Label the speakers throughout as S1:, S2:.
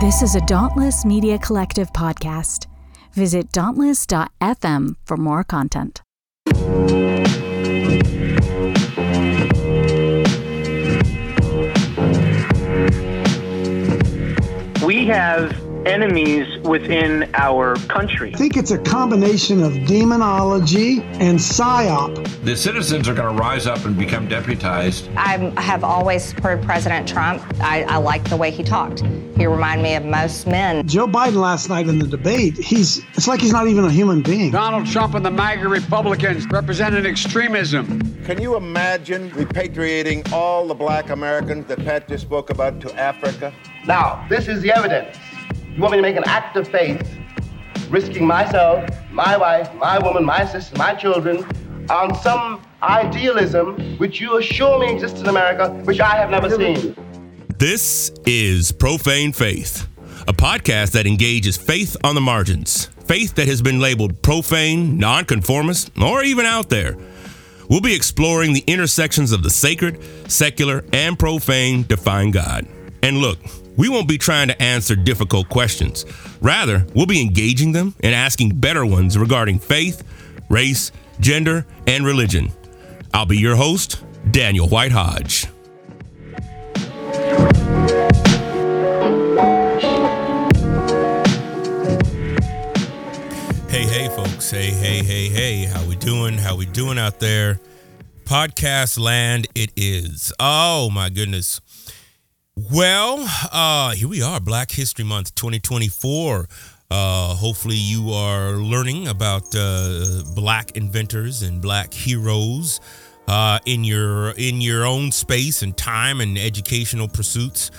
S1: This is a Dauntless Media Collective podcast. Visit dauntless.fm for more content.
S2: We have enemies within our country.
S3: I think it's a combination of demonology and psyop.
S4: The citizens are going to rise up and become deputized.
S5: I have always supported President Trump. I, I like the way he talked. He reminded me of most men.
S3: Joe Biden last night in the debate, he's it's like he's not even a human being.
S6: Donald Trump and the MAGA Republicans representing extremism.
S7: Can you imagine repatriating all the black Americans that Pat just spoke about to Africa?
S8: Now, this is the evidence. You want me to make an act of faith, risking myself, my wife, my woman, my sister, my children, on some idealism which you assure me exists in America, which I have never seen.
S9: This is Profane Faith, a podcast that engages faith on the margins, faith that has been labeled profane, nonconformist, or even out there. We'll be exploring the intersections of the sacred, secular, and profane to find God. And look, we won't be trying to answer difficult questions. Rather, we'll be engaging them and asking better ones regarding faith, race, gender, and religion. I'll be your host, Daniel White Hodge. Hey, hey, folks. Hey, hey, hey, hey. How we doing? How we doing out there? Podcast land it is. Oh my goodness. Well, uh, here we are, Black History Month 2024. Uh, hopefully, you are learning about uh, black inventors and black heroes uh, in your in your own space and time and educational pursuits.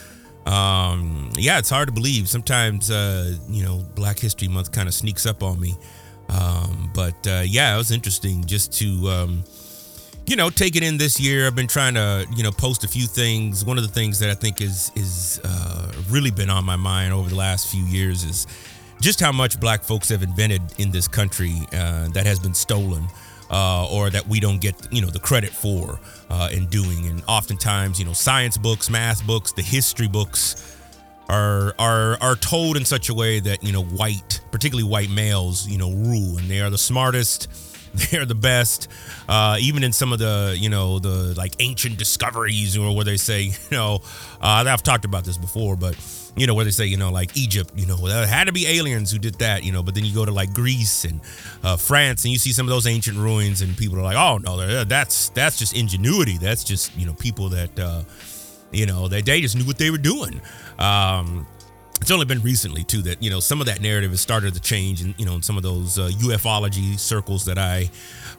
S9: Um, yeah, it's hard to believe. Sometimes, uh, you know, Black History Month kind of sneaks up on me. Um, but uh, yeah, it was interesting just to. Um, you know, take it in this year. I've been trying to, you know, post a few things. One of the things that I think is is uh, really been on my mind over the last few years is just how much Black folks have invented in this country uh, that has been stolen. Uh, or that we don't get, you know, the credit for uh, in doing, and oftentimes, you know, science books, math books, the history books are are are told in such a way that you know white, particularly white males, you know, rule, and they are the smartest, they're the best. Uh, even in some of the, you know, the like ancient discoveries, or where they say, you know, uh, I've talked about this before, but you know, where they say, you know, like Egypt, you know, there had to be aliens who did that, you know, but then you go to like Greece and uh, France, and you see some of those ancient ruins, and people are like, oh no, that's that's just ingenuity. That's just you know people that, uh, you know, they they just knew what they were doing. Um, it's only been recently too that you know some of that narrative has started to change and you know in some of those uh, ufology circles that i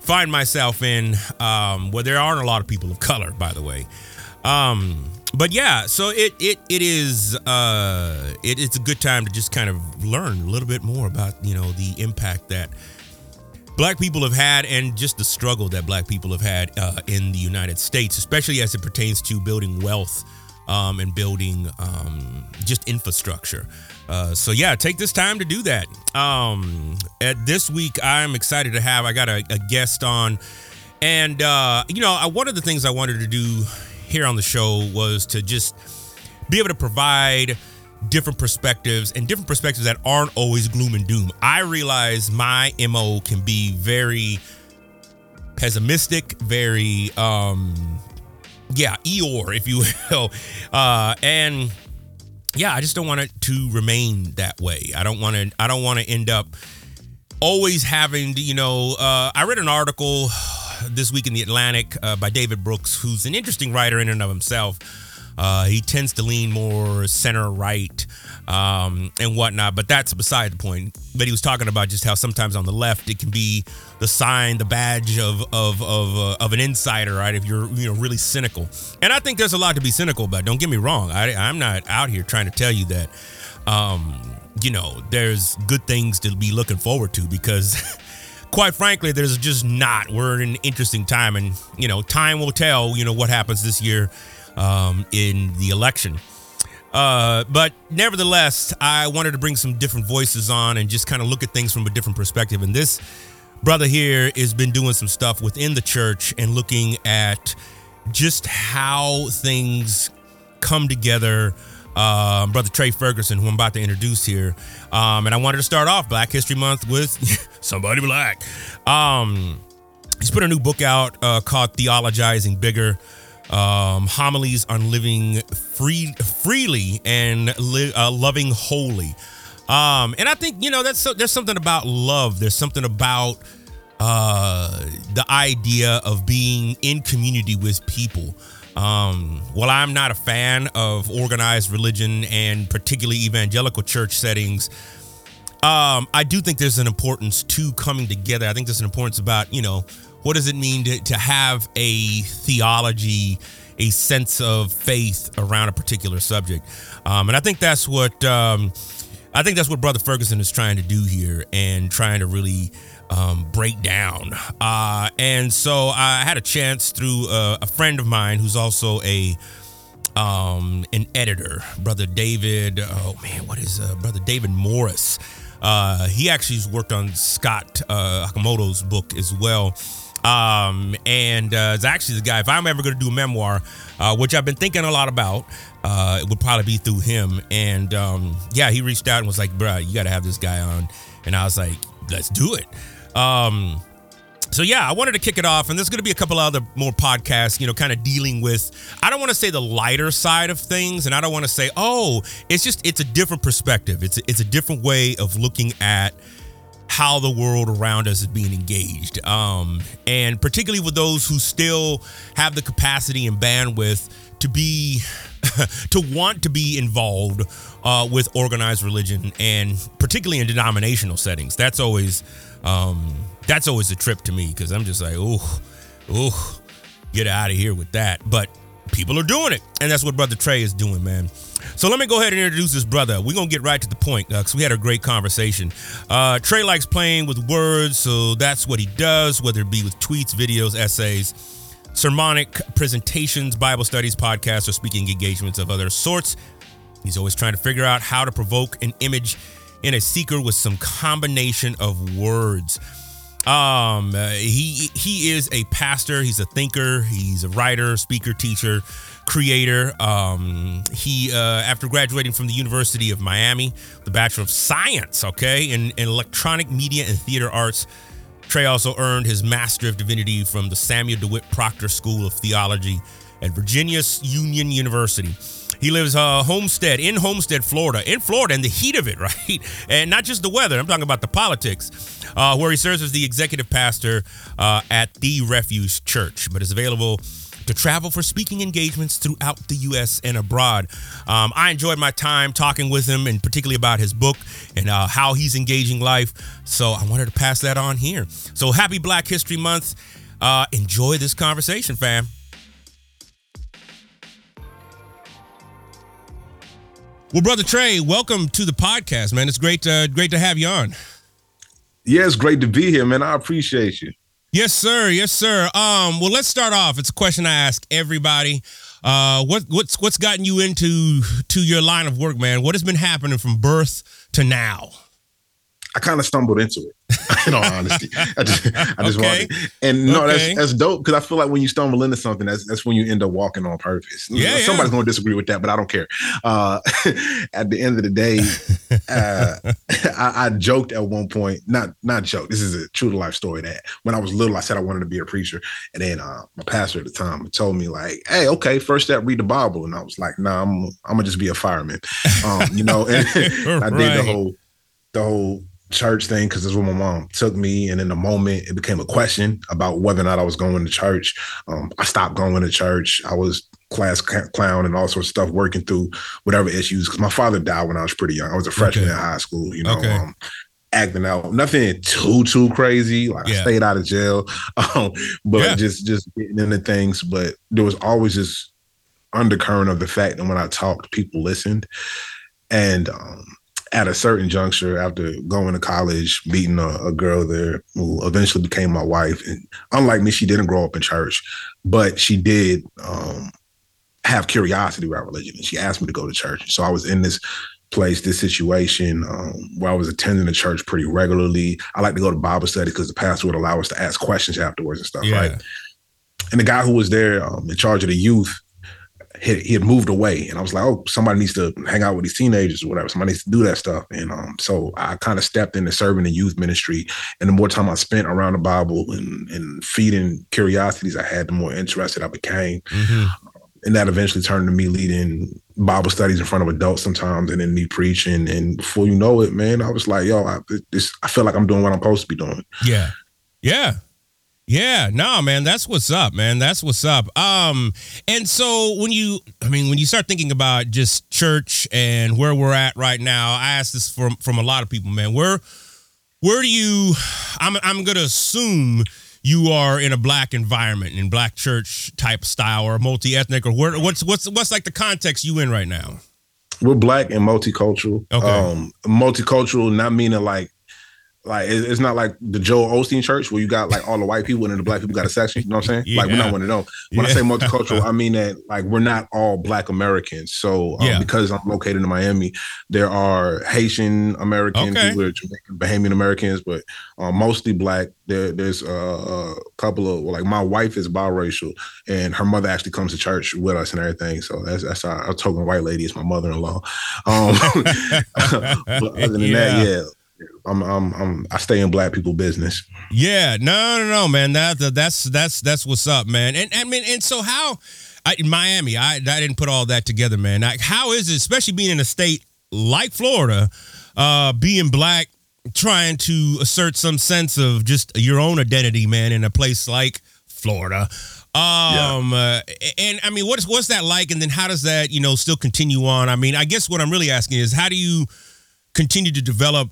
S9: find myself in um, where there aren't a lot of people of color by the way. Um, but yeah so it it it is uh it, it's a good time to just kind of learn a little bit more about you know the impact that black people have had and just the struggle that black people have had uh, in the united states especially as it pertains to building wealth um, and building um, just infrastructure. Uh, so yeah, take this time to do that. Um, at this week, I'm excited to have. I got a, a guest on, and uh, you know, I, one of the things I wanted to do here on the show was to just be able to provide different perspectives and different perspectives that aren't always gloom and doom. I realize my mo can be very pessimistic, very um, yeah, Eeyore, if you will. Uh, and yeah, I just don't want it to remain that way. I don't want to. I don't want to end up always having. You know, uh, I read an article this week in the Atlantic uh, by David Brooks, who's an interesting writer in and of himself. Uh, he tends to lean more center right um, and whatnot, but that's beside the point. But he was talking about just how sometimes on the left it can be the sign, the badge of of of, uh, of an insider, right? If you're you know really cynical, and I think there's a lot to be cynical about. Don't get me wrong. I, I'm not out here trying to tell you that. Um, you know, there's good things to be looking forward to because. quite frankly, there's just not. We're in an interesting time, and you know, time will tell. You know what happens this year um, in the election. Uh, but nevertheless, I wanted to bring some different voices on and just kind of look at things from a different perspective. And this brother here has been doing some stuff within the church and looking at just how things come together uh, brother Trey Ferguson, who I'm about to introduce here. Um, and I wanted to start off Black History Month with somebody black. Um, he's put a new book out uh, called Theologizing Bigger. Um, homilies on living free, freely and li- uh, loving wholly. Um, and I think you know that's so, there's something about love. There's something about uh, the idea of being in community with people. Um, while I'm not a fan of organized religion and particularly evangelical church settings, um, I do think there's an importance to coming together. I think there's an importance about, you know, what does it mean to, to have a theology, a sense of faith around a particular subject? Um, and I think that's what um, I think that's what Brother Ferguson is trying to do here and trying to really um, break down. Uh, and so I had a chance through uh, a friend of mine who's also a um, an editor, brother David. Oh man, what is uh, brother David Morris? Uh, he actually worked on Scott uh, Okamoto's book as well. Um, and uh, it's actually the guy. If I'm ever going to do a memoir, uh, which I've been thinking a lot about, uh, it would probably be through him. And um, yeah, he reached out and was like, "Bruh, you got to have this guy on." And I was like, "Let's do it." Um, so yeah, I wanted to kick it off, and there's going to be a couple other more podcasts, you know, kind of dealing with. I don't want to say the lighter side of things, and I don't want to say, oh, it's just it's a different perspective. It's a, it's a different way of looking at how the world around us is being engaged, um, and particularly with those who still have the capacity and bandwidth to be to want to be involved uh, with organized religion, and particularly in denominational settings. That's always um, that's always a trip to me because I'm just like, oh, oh, get out of here with that. But people are doing it, and that's what Brother Trey is doing, man. So let me go ahead and introduce this brother. We're gonna get right to the point because uh, we had a great conversation. Uh, Trey likes playing with words, so that's what he does, whether it be with tweets, videos, essays, sermonic presentations, Bible studies, podcasts, or speaking engagements of other sorts. He's always trying to figure out how to provoke an image in a seeker with some combination of words. Um, uh, he he is a pastor. He's a thinker. He's a writer, speaker, teacher, creator. Um, he uh, after graduating from the University of Miami, the Bachelor of Science, okay, in, in electronic media and theater arts. Trey also earned his Master of Divinity from the Samuel DeWitt Proctor School of Theology at Virginia Union University. He lives uh, Homestead in Homestead, Florida, in Florida, in the heat of it, right? And not just the weather. I'm talking about the politics, uh, where he serves as the executive pastor uh, at the Refuge Church, but is available to travel for speaking engagements throughout the U.S. and abroad. Um, I enjoyed my time talking with him, and particularly about his book and uh, how he's engaging life. So I wanted to pass that on here. So happy Black History Month. Uh, enjoy this conversation, fam. Well, brother Trey, welcome to the podcast, man. It's great, uh, great to have you on.
S10: Yeah, it's great to be here, man. I appreciate you.
S9: Yes, sir. Yes, sir. Um, well, let's start off. It's a question I ask everybody. Uh, what what's what's gotten you into to your line of work, man? What has been happening from birth to now?
S10: I kind of stumbled into it. In all honesty, I just, I just okay. walked. And no, okay. that's that's dope because I feel like when you stumble into something, that's that's when you end up walking on purpose.
S9: Yeah,
S10: somebody's
S9: yeah.
S10: gonna disagree with that, but I don't care. Uh, at the end of the day, uh, I, I, joked at one point, not not joke. This is a true to life story. That when I was little, I said I wanted to be a preacher, and then uh, my pastor at the time told me like, "Hey, okay, first step, read the Bible," and I was like, "Nah, I'm I'm gonna just be a fireman," um, you know. And I did right. the whole the whole church thing because that's where my mom took me. And in the moment, it became a question about whether or not I was going to church. Um, I stopped going to church. I was class clown and all sorts of stuff, working through whatever issues. Because my father died when I was pretty young. I was a freshman okay. in high school. You know. Okay. Um, acting out nothing too too crazy like yeah. i stayed out of jail um, but yeah. just just getting into things but there was always this undercurrent of the fact that when i talked people listened and um, at a certain juncture after going to college, meeting a, a, girl there who eventually became my wife. And unlike me, she didn't grow up in church, but she did um, have curiosity about religion. And she asked me to go to church. So I was in this place, this situation um, where I was attending the church pretty regularly. I like to go to Bible study because the pastor would allow us to ask questions afterwards and stuff, yeah. right? And the guy who was there um, in charge of the youth, he, he had moved away, and I was like, oh, somebody needs to hang out with these teenagers or whatever. Somebody needs to do that stuff, and um, so I kind of stepped into serving the youth ministry. And the more time I spent around the Bible and and feeding curiosities I had, the more interested I became. Mm-hmm. And that eventually turned to me leading Bible studies in front of adults sometimes, and then me preaching. And before you know it, man, I was like, yo, I, this, I feel like I'm doing what I'm supposed to be doing.
S9: Yeah, yeah. Yeah, no, man, that's what's up, man. That's what's up. Um, and so when you, I mean, when you start thinking about just church and where we're at right now, I ask this from from a lot of people, man. Where, where do you? I'm I'm gonna assume you are in a black environment, in black church type style, or multi ethnic, or where? What's what's what's like the context you in right now?
S10: We're black and multicultural. Okay. Um, multicultural, not meaning like like it's not like the Joel Osteen church where you got like all the white people and then the black people got a section. You know what I'm saying? Yeah. Like we're not one of them. When yeah. I say multicultural, I mean that like we're not all black Americans. So um, yeah. because I'm located in Miami, there are Haitian Americans, okay. people are Jamaican, Bahamian Americans, but uh, mostly black. There, there's a, a couple of like my wife is biracial, and her mother actually comes to church with us and everything. So that's that's our, our token white lady is my mother-in-law. Um, but other than that, yeah I'm, I'm, I'm, I stay in black people business.
S9: Yeah, no, no, no, man. That, that's, that's, that's what's up, man. And, I mean, and so how, I, in Miami, I, I didn't put all that together, man. Like, how is it, especially being in a state like Florida, uh, being black, trying to assert some sense of just your own identity, man, in a place like Florida. Um, yeah. uh, and I mean, what's what's that like? And then how does that, you know, still continue on? I mean, I guess what I'm really asking is how do you continue to develop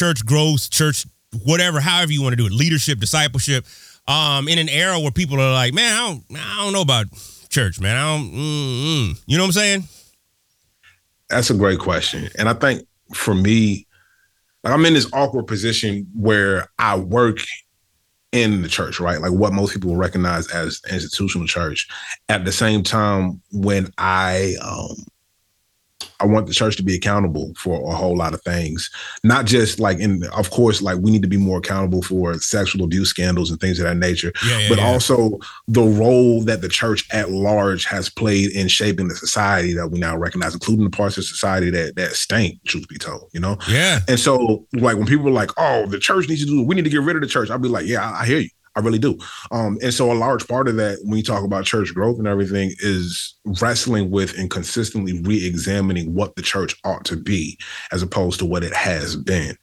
S9: church growth, church whatever, however you want to do it, leadership, discipleship, um, in an era where people are like, man, I don't, I don't know about church, man. I don't, mm-mm. you know what I'm saying?
S10: That's a great question, and I think for me, like I'm in this awkward position where I work in the church, right? Like what most people recognize as institutional church. At the same time, when I um, I want the church to be accountable for a whole lot of things, not just like in, of course, like we need to be more accountable for sexual abuse scandals and things of that nature, yeah, yeah, but yeah. also the role that the church at large has played in shaping the society that we now recognize, including the parts of society that that stink, truth be told, you know?
S9: Yeah.
S10: And so, like when people are like, "Oh, the church needs to do, we need to get rid of the church," I'll be like, "Yeah, I, I hear you." I really do. Um, and so a large part of that, when you talk about church growth and everything, is wrestling with and consistently re-examining what the church ought to be as opposed to what it has been.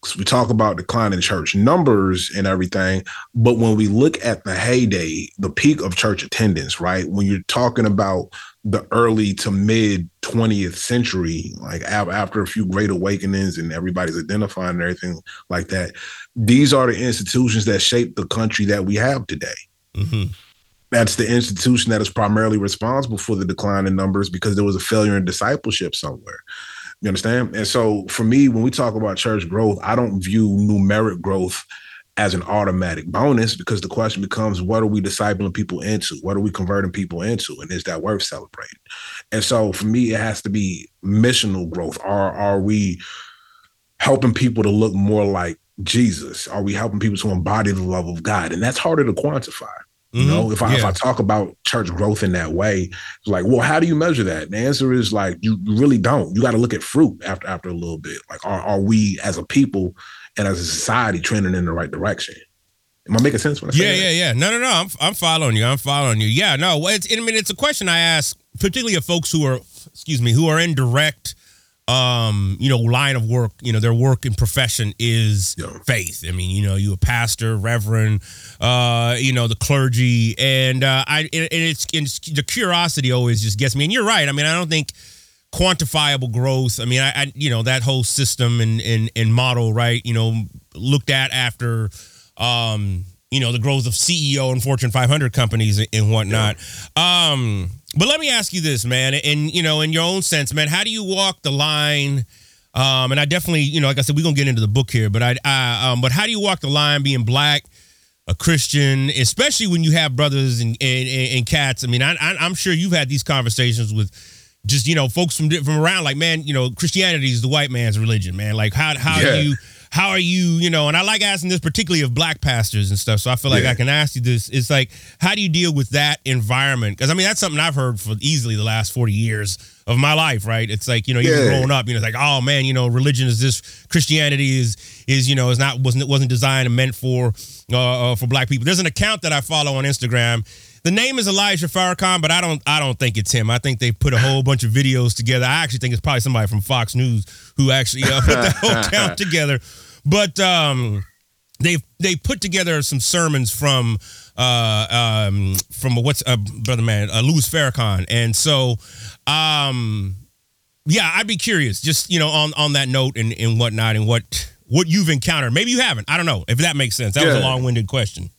S10: Because we talk about declining church numbers and everything, but when we look at the heyday, the peak of church attendance, right? When you're talking about the early to mid 20th century, like after a few great awakenings and everybody's identifying and everything like that, these are the institutions that shape the country that we have today. Mm-hmm. That's the institution that is primarily responsible for the decline in numbers because there was a failure in discipleship somewhere. You understand? And so for me, when we talk about church growth, I don't view numeric growth as an automatic bonus because the question becomes what are we discipling people into? What are we converting people into? And is that worth celebrating? And so for me, it has to be missional growth. Are are we helping people to look more like Jesus? Are we helping people to embody the love of God? And that's harder to quantify. You know, mm-hmm. if I yeah. if I talk about church growth in that way, it's like, well, how do you measure that? And the answer is like you really don't. You got to look at fruit after after a little bit. Like, are are we as a people and as a society trending in the right direction? Am I making sense when I say
S9: Yeah, yeah, yeah. No, no, no. I'm I'm following you. I'm following you. Yeah, no. It's I mean, it's a question I ask, particularly of folks who are, excuse me, who are in direct um, you know, line of work, you know, their work and profession is yeah. faith. I mean, you know, you a pastor, reverend, uh, you know, the clergy, and uh, I, and it's, it's the curiosity always just gets me. And you're right. I mean, I don't think quantifiable growth. I mean, I, I you know, that whole system and and and model, right? You know, looked at after, um, you know, the growth of CEO and Fortune 500 companies and whatnot. Yeah. Um but let me ask you this, man, and you know, in your own sense, man, how do you walk the line? Um, and I definitely, you know, like I said, we're gonna get into the book here, but I, I um, but how do you walk the line being black, a Christian, especially when you have brothers and and, and cats? I mean, I, I, am sure you've had these conversations with just you know folks from from around like man you know Christianity is the white man's religion man like how how
S10: Yeah.
S9: are you how are you you know and I like asking this particularly of black pastors and stuff so I feel like
S10: Yeah.
S9: I can ask you this it's like how do you deal with that environment because I mean that's something I've heard for easily the last 40 years of my life right it's like you know even
S10: Yeah.
S9: growing up you know it's like oh man you know religion is this Christianity is is you know is not wasn't wasn't designed and meant for uh, uh for black people there's an account that I follow on Instagram the name is Elijah Farrakhan, but I don't I don't think it's him. I think they put a whole bunch of videos together. I actually think it's probably somebody from Fox News who actually uh, put that whole count together. But um, they they put together some sermons from uh, um, from what's uh, brother man uh, Louis Farrakhan, and so um, yeah, I'd be curious, just you know, on on that note and and whatnot, and what what you've encountered. Maybe you haven't. I don't know if that makes sense. That was a long winded question.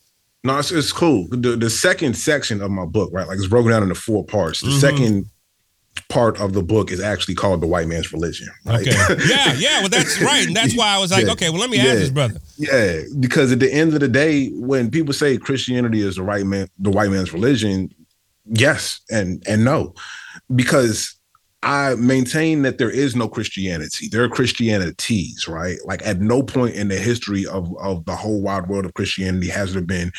S10: No, it's, it's cool. The, the second section of my book, right, like it's broken down into four parts. The
S9: Mhm.
S10: second part of the book is actually called "The White Man's Religion." Right?
S9: Okay. yeah, yeah. Well, that's right, and that's why I was like,
S10: Yeah.
S9: okay, well, let me
S10: Yeah.
S9: ask this brother.
S10: Yeah, because at the end of the day, when people say Christianity is the right man, the white man's religion, yes and and no, because I maintain that there is no Christianity. There are Christianities, right? Like at no point in the history of of the whole wide world of Christianity has there been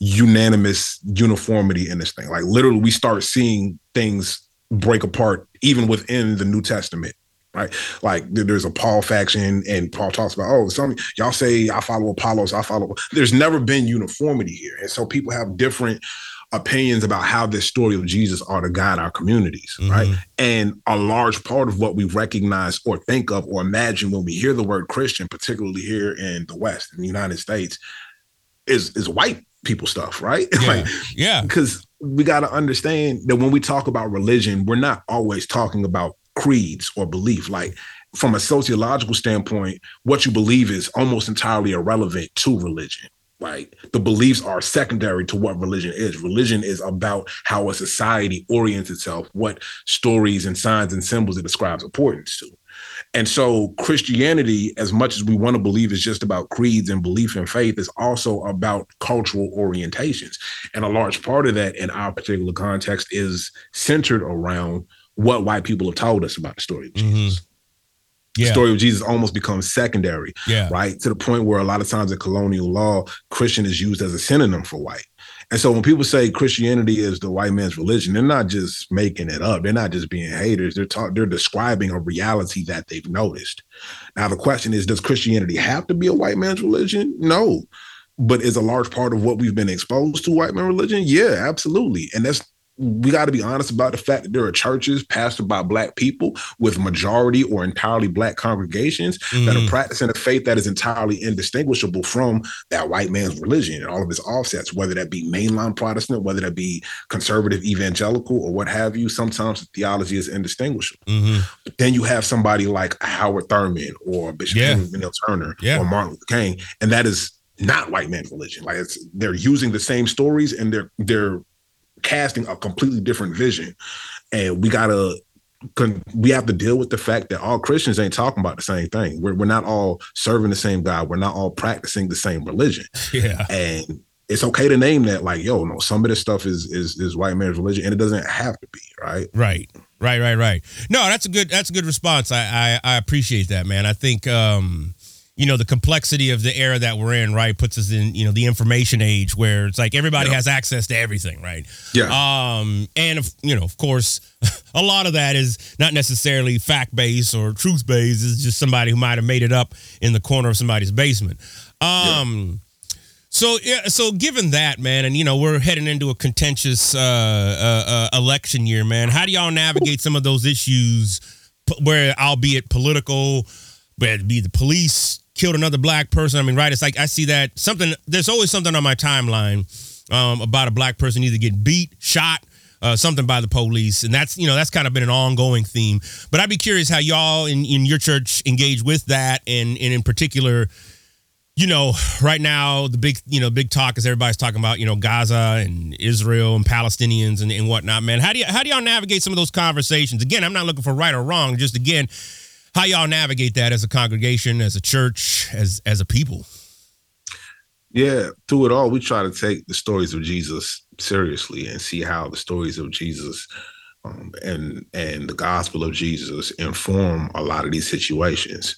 S10: unanimous uniformity in this thing. Like literally, we start seeing things break apart even within the New Testament right? Like there's a Paul faction, and Paul talks about, oh, some y'all say I follow Apollos, I follow. There's never been uniformity here, and so people have different opinions about how this story of Jesus ought to guide our communities, mm-hmm. right? And a large part of what we recognize or think of or imagine when we hear the word Christian, particularly here in the West, in the United States, is is white people stuff, right? like,
S9: yeah.
S10: Because we got to understand that when we talk about religion, we're not always talking about creeds or belief. Like from a sociological standpoint, what you believe is almost entirely irrelevant to religion. Like the beliefs are secondary to what religion is. Religion is about how a society orients itself, what stories and signs and symbols it ascribes importance to. And so Christianity, as much as we want to believe is just about creeds and belief and faith, is also about cultural orientations. And a large part of that in our particular context is centered around what white people have told us about the story of mm-hmm. Jesus. The
S9: Yeah.
S10: story of Jesus almost becomes secondary,
S9: Yeah.
S10: right? To the point where a lot of times in colonial law, Christian is used as a synonym for white. And so when people say Christianity is the white man's religion, they're not just making it up. They're not just being haters. They're talk, they're describing a reality that they've noticed. Now the question is, does Christianity have to be a white man's religion? No. But is a large part of what we've been exposed to white man religion? Yeah, absolutely. And that's we got to be honest about the fact that there are churches pastored by black people with majority or entirely black congregations that are
S9: Mhm.
S10: practicing a faith that is entirely indistinguishable from that white man's religion and all of its offsets, whether that be mainline Protestant, whether that be conservative evangelical or what have you. Sometimes the theology is indistinguishable.
S9: Mhm.
S10: But then you have somebody like Howard Thurman or Bishop
S9: Yeah.
S10: Henry Turner
S9: Yeah.
S10: or Martin Luther King, and that is not white man's religion. Like it's they're using the same stories and they're they're casting a completely different vision, and we gotta. We have to deal with the fact that all Christians ain't talking about the same thing. We're, we're not all serving the same God. We're not all practicing the same religion.
S9: Yeah.
S10: And it's okay to name that, like, yo, no, some of this stuff is is is white man's religion, and it doesn't have to be, right?
S9: Right. Right, right, right. No, that's a good that's a good response. I I, I appreciate that, man. I think um you know the complexity of the era that we're in, right, puts us in you know the information age where it's like everybody
S10: Yeah.
S9: has access to everything, right?
S10: Yeah.
S9: Um, and of you know, of course, a lot of that is not necessarily fact based or truth based. It's just somebody who might have made it up in the corner of somebody's basement. Um. So yeah, so given that, man, and you know we're heading into a contentious uh, uh, uh, election year, man. How do y'all navigate some of those issues, p- where albeit political, where it be the police killed another black person? I mean, right? It's like I see that something. There's always something on my timeline um, about a black person either getting beat, shot, uh, something by the police, and that's you know that's kind of been an ongoing theme. But I'd be curious how y'all in, in your church engage with that, and and in particular you know, right now the big, you know, big talk is everybody's talking about, you know, Gaza and Israel and Palestinians and, and whatnot, man. How do you how do y'all navigate some of those conversations? Again, I'm not looking for right or wrong, just again, how y'all navigate that as a congregation, as a church, as as a people.
S10: Yeah, through it all, we try to take the stories of Jesus seriously and see how the stories of Jesus um, and and the gospel of Jesus inform a lot of these situations.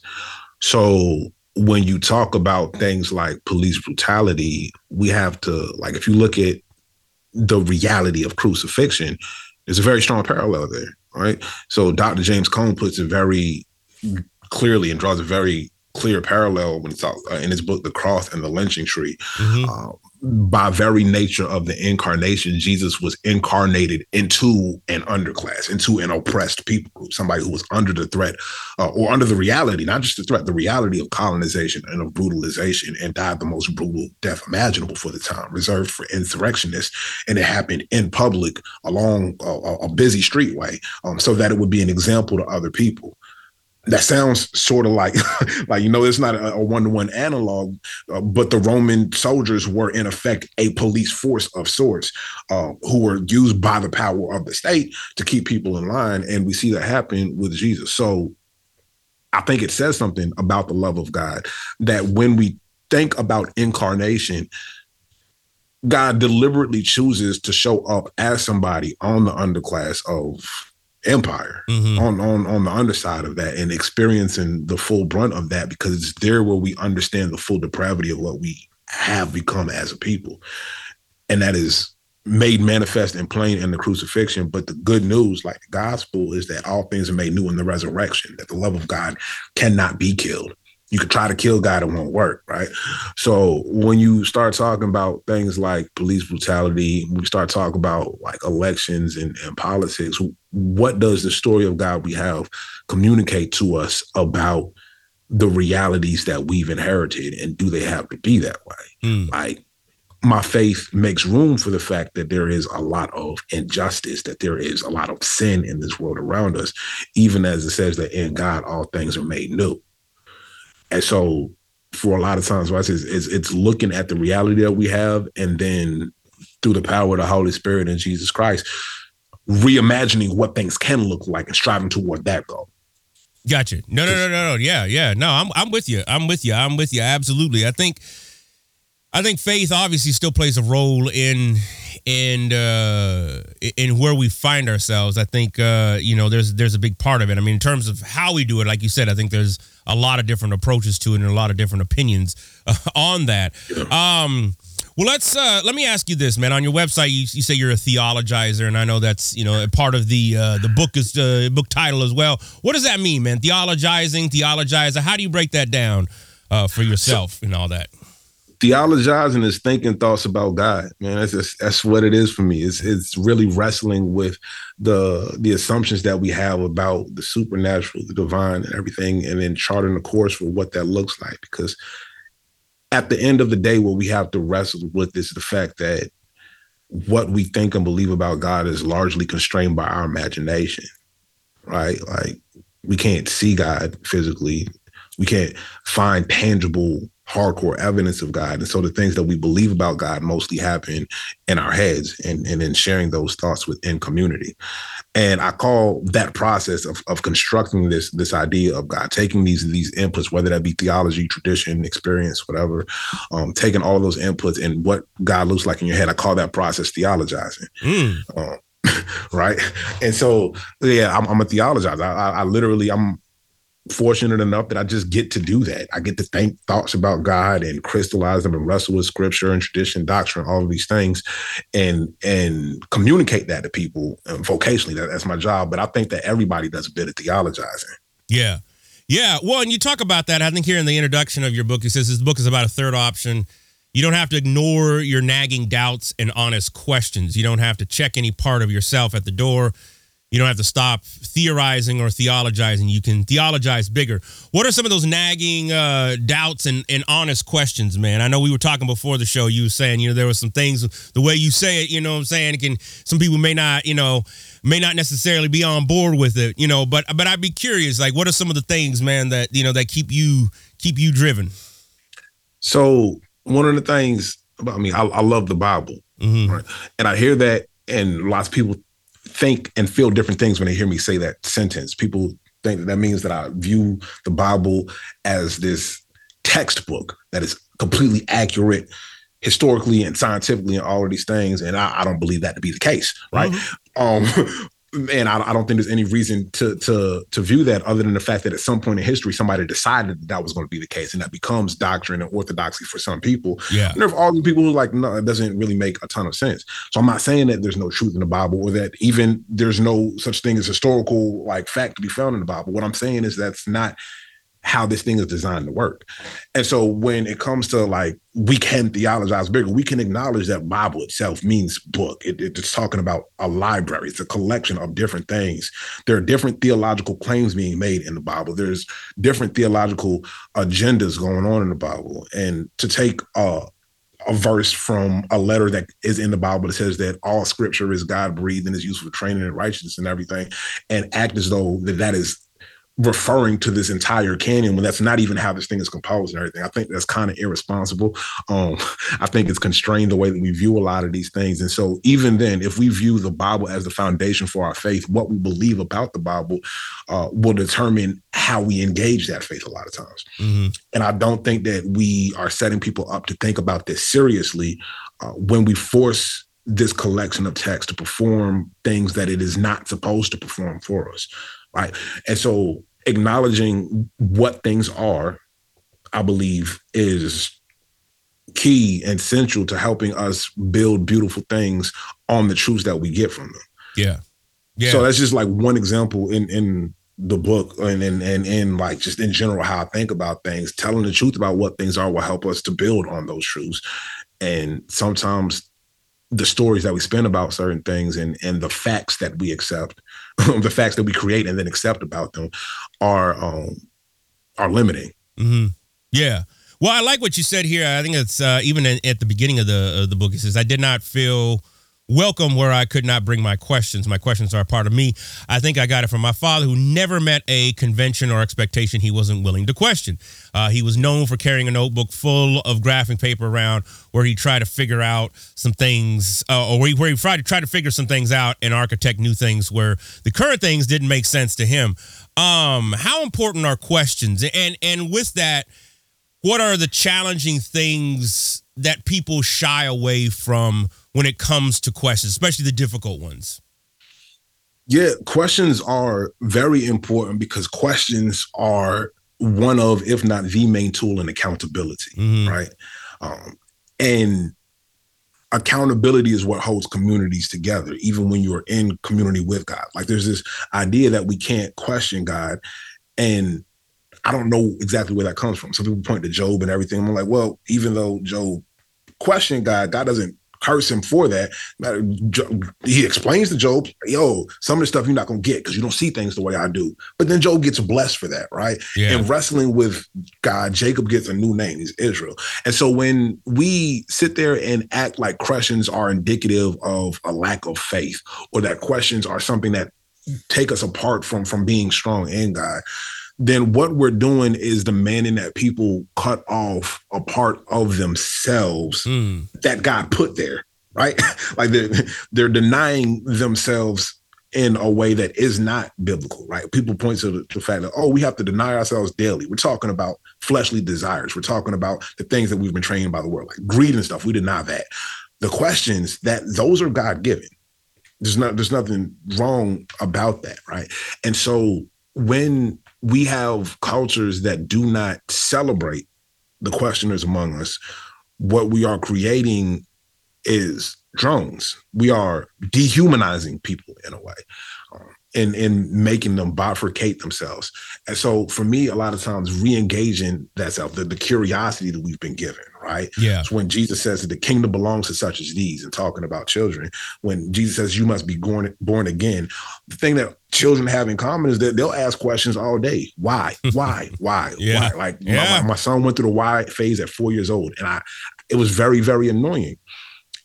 S10: So when you talk about things like police brutality, we have to like if you look at the reality of crucifixion, there's a very strong parallel there, right? So Dr. James Cone puts it very clearly and draws a very clear parallel when he talks uh, in his book, The Cross and the Lynching Tree. Mm-hmm. Uh, by very nature of the incarnation, Jesus was incarnated into an underclass, into an oppressed people group, somebody who was under the threat uh, or under the reality, not just the threat, the reality of colonization and of brutalization, and died the most brutal death imaginable for the time, reserved for insurrectionists. And it happened in public along a, a busy streetway um, so that it would be an example to other people that sounds sort of like like you know it's not a, one-to-one analog uh, but the roman soldiers were in effect a police force of sorts uh, who were used by the power of the state to keep people in line and we see that happen with jesus. So i think it says something about the love of god that when we think about incarnation god deliberately chooses to show up as somebody on the underclass of empire mm-hmm. on on on the underside of that and experiencing the full brunt of that because it's there where we understand the full depravity of what we have become as a people. And that is made manifest and plain in the crucifixion. But the good news like the gospel is that all things are made new in the resurrection that the love of god cannot be killed you could try to kill God, it won't work, right? So when you start talking about things like police brutality, we start talking about like elections and, and politics, what does the story of God we have communicate to us about the realities that we've inherited and do they have to be that way? Mm. Like my faith makes room for the fact that there is a lot of injustice, that there is a lot of sin in this world around us, even as it says that in God all things are made new. And so for a lot of times, right, it's, it's, it's looking at the reality that we have and then through the power of the Holy Spirit and Jesus Christ, reimagining what things can look like and striving toward that goal.
S9: Gotcha. No, no, no, no, no. Yeah, yeah. No, I'm I'm with you. I'm with you. I'm with you. Absolutely. I think I think faith obviously still plays a role in in uh in where we find ourselves. I think uh, you know, there's there's a big part of it. I mean, in terms of how we do it, like you said, I think there's a lot of different approaches to it and a lot of different opinions uh, on that. Um, well, let's uh, let me ask you this, man. On your website, you, you say you're a theologizer, and I know that's you know part of the uh, the book is uh, book title as well. What does that mean, man? Theologizing, theologizer. How do you break that down uh, for yourself so, and all that?
S10: Theologizing is thinking thoughts about God, man. That's just, that's what it is for me. It's it's really wrestling with the the assumptions that we have about the supernatural, the divine, and everything, and then charting the course for what that looks like. Because at the end of the day, what we have to wrestle with is the fact that what we think and believe about God is largely constrained by our imagination, right? Like we can't see God physically. We can't find tangible hardcore evidence of God. And so the things that we believe about God mostly happen in our heads and, and in sharing those thoughts within community. And I call that process of, of constructing this this idea of God, taking these these inputs, whether that be theology, tradition, experience, whatever, um, taking all those inputs and what God looks like in your head. I call that process theologizing. Mm. Um, right. And so, yeah, I'm, I'm a theologizer. I, I, I literally, I'm fortunate enough that I just get to do that. I get to think thoughts about God and crystallize them and wrestle with scripture and tradition, doctrine, all of these things, and and communicate that to people um, vocationally. That, that's my job. But I think that everybody does a bit of theologizing.
S9: Yeah. Yeah. Well, and you talk about that. I think here in the introduction of your book, it says this book is about a third option. You don't have to ignore your nagging doubts and honest questions. You don't have to check any part of yourself at the door. You don't have to stop theorizing or theologizing. You can theologize bigger. What are some of those nagging uh, doubts and, and honest questions, man? I know we were talking before the show. You were saying, you know, there were some things, the way you say it, you know what I'm saying? It can, some people may not, you know, may not necessarily be on board with it, you know, but, but I'd be curious, like, what are some of the things, man, that, you know, that keep you, keep you driven?
S10: So one of the things about me, I, I love the Bible. Mm-hmm. Right? And I hear that and lots of people think and feel different things when they hear me say that sentence. People think that, that means that I view the Bible as this textbook that is completely accurate historically and scientifically and all of these things. And I, I don't believe that to be the case, right? Mm-hmm. Um, and I, I, don't think there's any reason to to to view that other than the fact that at some point in history somebody decided that, that was going to be the case and that becomes doctrine and orthodoxy for some people.
S9: Yeah.
S10: And there's all the people who like no it doesn't really make a ton of sense. So i'm not saying that there's no truth in the bible or that even there's no such thing as historical like fact to be found in the bible. What i'm saying is that's not how this thing is designed to work. And so when it comes to like we can theologize bigger, we can acknowledge that Bible itself means book. It, it's talking about a library. It's a collection of different things. There are different theological claims being made in the Bible. There's different theological agendas going on in the Bible. And to take a a verse from a letter that is in the Bible that says that all scripture is God breathed and is used for training in righteousness and everything, and act as though that that is referring to this entire canon when that's not even how this thing is composed and everything. I think that's kind of irresponsible. Um, I think it's constrained the way that we view a lot of these things. And so even then, if we view the Bible as the foundation for our faith, what we believe about the Bible uh, will determine how we engage that faith a lot of times. Mm-hmm. And I don't think that we are setting people up to think about this seriously uh, when we force this collection of text to perform things that it is not supposed to perform for us right? And so acknowledging what things are, I believe, is key and central to helping us build beautiful things on the truths that we get from them.
S9: Yeah. Yeah.
S10: So that's just like one example in in the book and and and in like just in general how I think about things. Telling the truth about what things are will help us to build on those truths. And sometimes the stories that we spin about certain things and and the facts that we accept, the facts that we create and then accept about them, are um, are limiting.
S9: Mm-hmm. Yeah. Well, I like what you said here. I think it's uh, even at the beginning of the of the book. It says, "I did not feel." Welcome where I could not bring my questions. My questions are a part of me. I think I got it from my father, who never met a convention or expectation he wasn't willing to question. Uh, he was known for carrying a notebook full of graphing paper around where he tried to figure out some things, uh, or where he tried to to figure some things out and architect new things where the current things didn't make sense to him. Um, how important are questions? And and with that, what are the challenging things that people shy away from? when it comes to questions, especially the difficult ones?
S10: Yeah, questions are very important because questions are one of, if not the main tool in accountability, mm-hmm. right? Um, and accountability is what holds communities together, even when you're in community with God. Like there's this idea that we can't question God. And I don't know exactly where that comes from. Some people point to Job and everything. I'm like, well, even though Job questioned God, God doesn't curse him for that. He explains to Job, yo, some of the stuff you're not going to get because you don't see things the way I do. But then Job gets blessed for that, right? Yeah. And wrestling with God, Jacob gets a new name. He's Israel. And so when we sit there and act like questions are indicative of a lack of faith or that questions are something that take us apart from from being strong in God, then what we're doing is demanding that people cut off a part of themselves mm. that God put there, right? like they're they're denying themselves in a way that is not biblical, right? People point to the, the, fact that, oh, we have to deny ourselves daily. We're talking about fleshly desires. We're talking about the things that we've been trained by the world, like greed and stuff. We deny that. The questions that those are God given. There's not there's nothing wrong about that, right? And so when we have cultures that do not celebrate the questioners among us. What we are creating is drones. We are dehumanizing people in a way. And and making them bifurcate themselves. And so for me, a lot of times re-engaging that self, the, the curiosity that we've been given, right?
S9: Yeah.
S10: So when Jesus says that the kingdom belongs to such as these and talking about children, when Jesus says you must be born born again, the thing that children have in common is that they'll ask questions all day. Why? Why? Why?
S9: yeah.
S10: Why? Like
S9: yeah.
S10: my, my son went through the why phase at four years old. And I it was very, very annoying.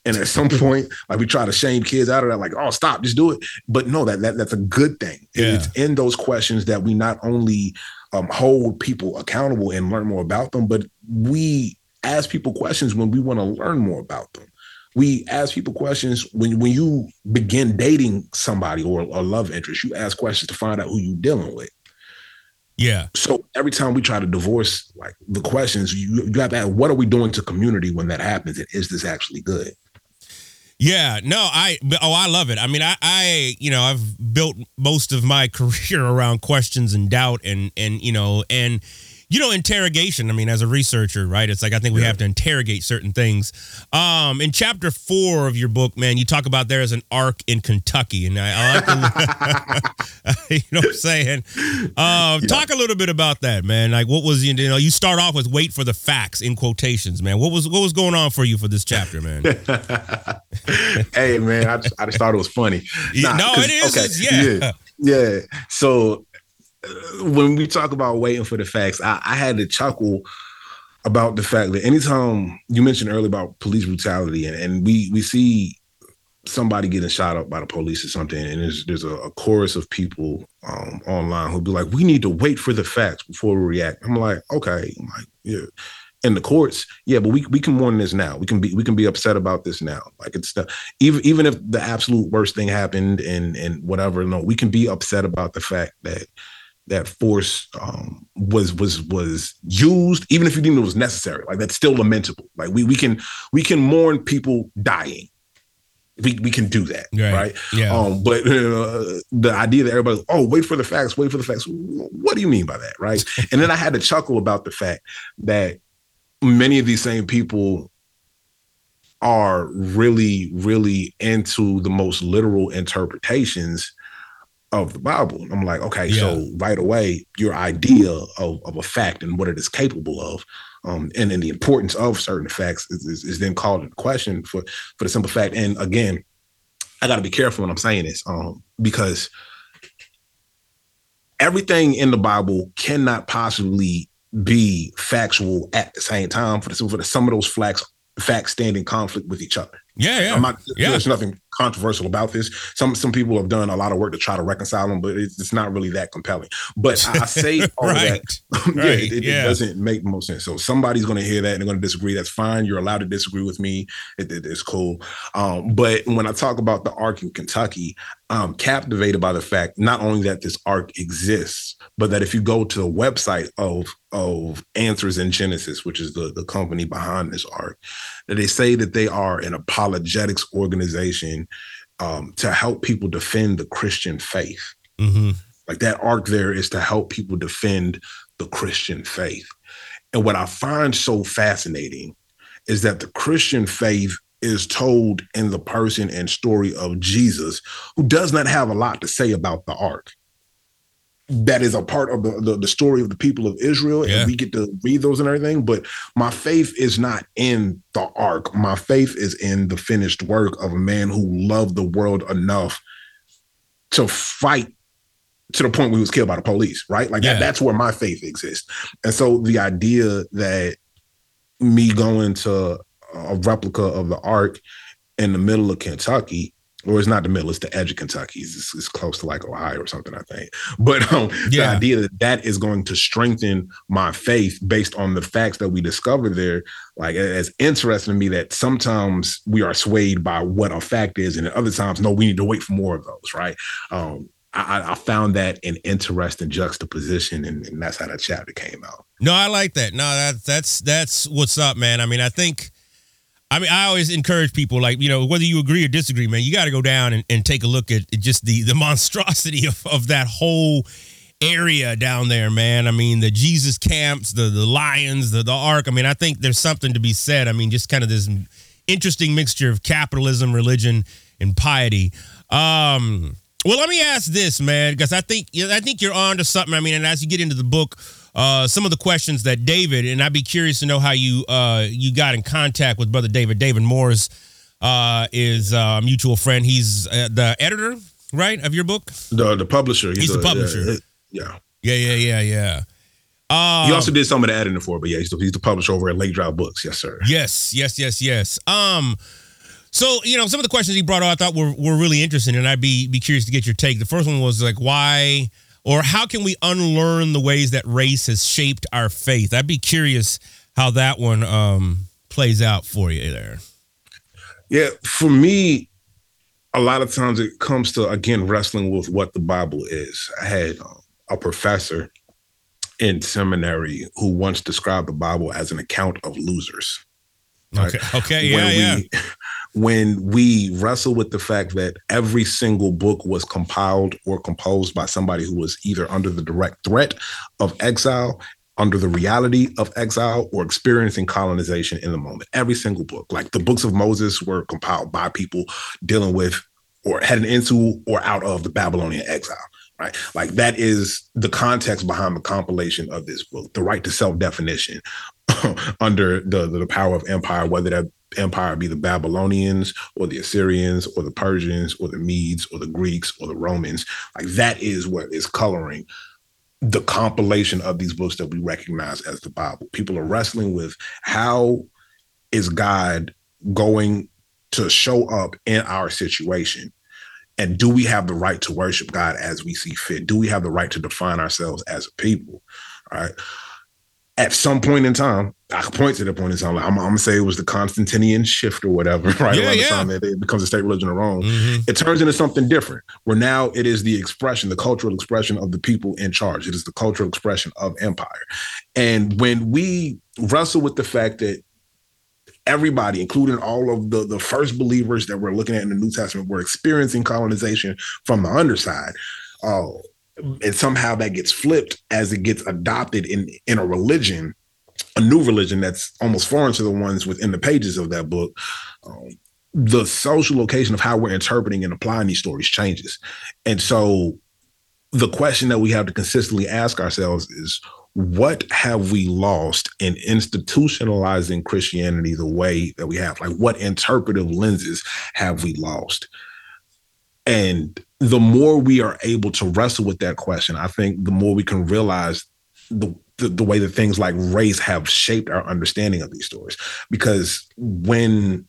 S10: And at some point, like we try to shame kids out of that, like, oh, stop, just do it. But no, that, that that's a good thing.
S9: Yeah.
S10: It's in those questions that we not only um, hold people accountable and learn more about them, but we ask people questions when we want to learn more about them. We ask people questions when when you begin dating somebody or a love interest. You ask questions to find out who you're dealing with.
S9: Yeah.
S10: So every time we try to divorce like the questions, you, you have to ask, what are we doing to community when that happens? And is this actually good?
S9: Yeah, no, I oh I love it. I mean, I I you know I've built most of my career around questions and doubt and and you know and you know interrogation. I mean, as a researcher, right? It's like I think we yeah. have to interrogate certain things. Um, in chapter four of your book, man, you talk about there is an arc in Kentucky, and I, I like the, you know what I'm saying. Um, yeah. Talk a little bit about that, man. Like, what was you know you start off with wait for the facts in quotations, man. What was what was going on for you for this chapter, man?
S10: hey, man, I just, I just thought it was funny.
S9: Nah, no, it is. Okay, yeah.
S10: yeah. Yeah. So when we talk about waiting for the facts, I, I, had to chuckle about the fact that anytime you mentioned earlier about police brutality, and, and we we see somebody getting shot up by the police or something, and there's there's a, a chorus of people um, online who'll be like, "We need to wait for the facts before we react." I'm like, okay, I'm like yeah. In the courts, yeah, but we we can warn this now. We can be we can be upset about this now. Like it's the, even even if the absolute worst thing happened and and whatever, no, we can be upset about the fact that that force um, was was was used, even if you didn't it was necessary. Like that's still lamentable. Like we we can we can mourn people dying. We we can do that, right? right?
S9: Yeah.
S10: Um, but uh, the idea that everybody, oh, wait for the facts, wait for the facts. What do you mean by that, right? and then I had to chuckle about the fact that many of these same people are really, really into the most literal interpretations of the Bible. I'm like, okay, yeah. so right away, your idea of, of a fact and what it is capable of, um, and then the importance of certain facts is, is, is, then called into question for for the simple fact. And again, I got to be careful when I'm saying this, um, because everything in the Bible cannot possibly be factual at the same time for the, for the some of those facts facts stand in conflict with each other.
S9: Yeah, yeah. Not,
S10: yeah. There's nothing controversial about this. Some some people have done a lot of work to try to reconcile them, but it's, it's not really that compelling. But I, say all right. that, yeah, right. It, yeah, it, doesn't make most sense. So somebody's going to hear that and they're going to disagree. That's fine. You're allowed to disagree with me. It, it's cool. Um, but when I talk about the ark in Kentucky, I'm captivated by the fact not only that this ark exists, but that if you go to the website of of Answers in Genesis, which is the the company behind this ark, that they say that they are an apologetics organization um, to help people defend the Christian faith.
S9: Mm-hmm.
S10: Like that ark there is to help people defend the Christian faith. And what I find so fascinating is that the Christian faith is told in the person and story of Jesus, who does not have a lot to say about the ark that is a part of the, the, the, story of the people of Israel, yeah. and we get to read those and everything. But my faith is not in the ark. My faith is in the finished work of a man who loved the world enough to fight to the point where he was killed by the police, right? Like yeah. that, that's where my faith exists. And so the idea that me going to a replica of the ark in the middle of Kentucky or it's not the middle, it's the edge of Kentucky. It's, it's close to like Ohio or something, I think. But um, yeah. the idea that that is going to strengthen my faith based on the facts that we discover there, like it's interesting to me that sometimes we are swayed by what a fact is, and at other times, no, we need to wait for more of those, right? Um, I, I, found that an interesting juxtaposition, and, and that's how that chapter came out.
S9: No, I like that. No, that that's that's what's up, man. I mean, I think I mean, I always encourage people, like, you know, whether you agree or disagree, man, you got to go down and, and take a look at just the, the monstrosity of, of that whole area down there, man. I mean, the Jesus camps, the, the lions, the, the ark. I mean, I think there's something to be said. I mean, just kind of this interesting mixture of capitalism, religion, and piety. Um, well, let me ask this, man, because I think I think you're on to something. I mean, and as you get into the book, uh, some of the questions that David and I'd be curious to know how you uh, you got in contact with brother David. David Morris uh, is a mutual friend. He's uh, the editor, right, of your book.
S10: The the publisher.
S9: He's, he's the publisher.
S10: Yeah,
S9: yeah, yeah, yeah, yeah.
S10: Um, he also did some of the editing for, it, but yeah, he's the, he's the publisher over at Lake Drive Books. Yes, sir.
S9: Yes, yes, yes, yes. Um, so you know, some of the questions he brought up, I thought were were really interesting, and I'd be be curious to get your take. The first one was like, why or how can we unlearn the ways that race has shaped our faith? I'd be curious how that one um, plays out for you there.
S10: Yeah, for me, a lot of times it comes to again wrestling with what the Bible is. I had um, a professor in seminary who once described the Bible as an account of losers.
S9: Right? Okay. Okay. Yeah. We, yeah.
S10: when we wrestle with the fact that every single book was compiled or composed by somebody who was either under the direct threat of exile, under the reality of exile, or experiencing colonization in the moment. Every single book, like the books of Moses, were compiled by people dealing with or heading into or out of the Babylonian exile. Right. Like that is the context behind the compilation of this book, the right to self-definition under the, the power of empire, whether that empire be the Babylonians or the Assyrians or the Persians or the Medes or the Greeks or the Romans. Like that is what is coloring the compilation of these books that we recognize as the Bible. People are wrestling with how is God going to show up in our situation? And do we have the right to worship God as we see fit? Do we have the right to define ourselves as a people? All right at some point in time, I can point to the point in time. Like, I'm, I'm, gonna say it was the Constantinian shift or whatever, right?
S9: Yeah,
S10: Around
S9: yeah.
S10: the time that it becomes a state religion of Rome,
S9: Mhm.
S10: it turns into something different. Where now it is the expression, the cultural expression of the people in charge. It is the cultural expression of empire. And when we wrestle with the fact that everybody, including all of the the first believers that we're looking at in the New Testament, were experiencing colonization from the underside. Uh, and somehow that gets flipped as it gets adopted in in a religion, a new religion that's almost foreign to the ones within the pages of that book. Um, the social location of how we're interpreting and applying these stories changes, and so the question that we have to consistently ask ourselves is what have we lost in institutionalizing Christianity the way that we have? Like, what interpretive lenses have we lost? And the more we are able to wrestle with that question, I think the more we can realize the, the, the way that things like race have shaped our understanding of these stories. Because when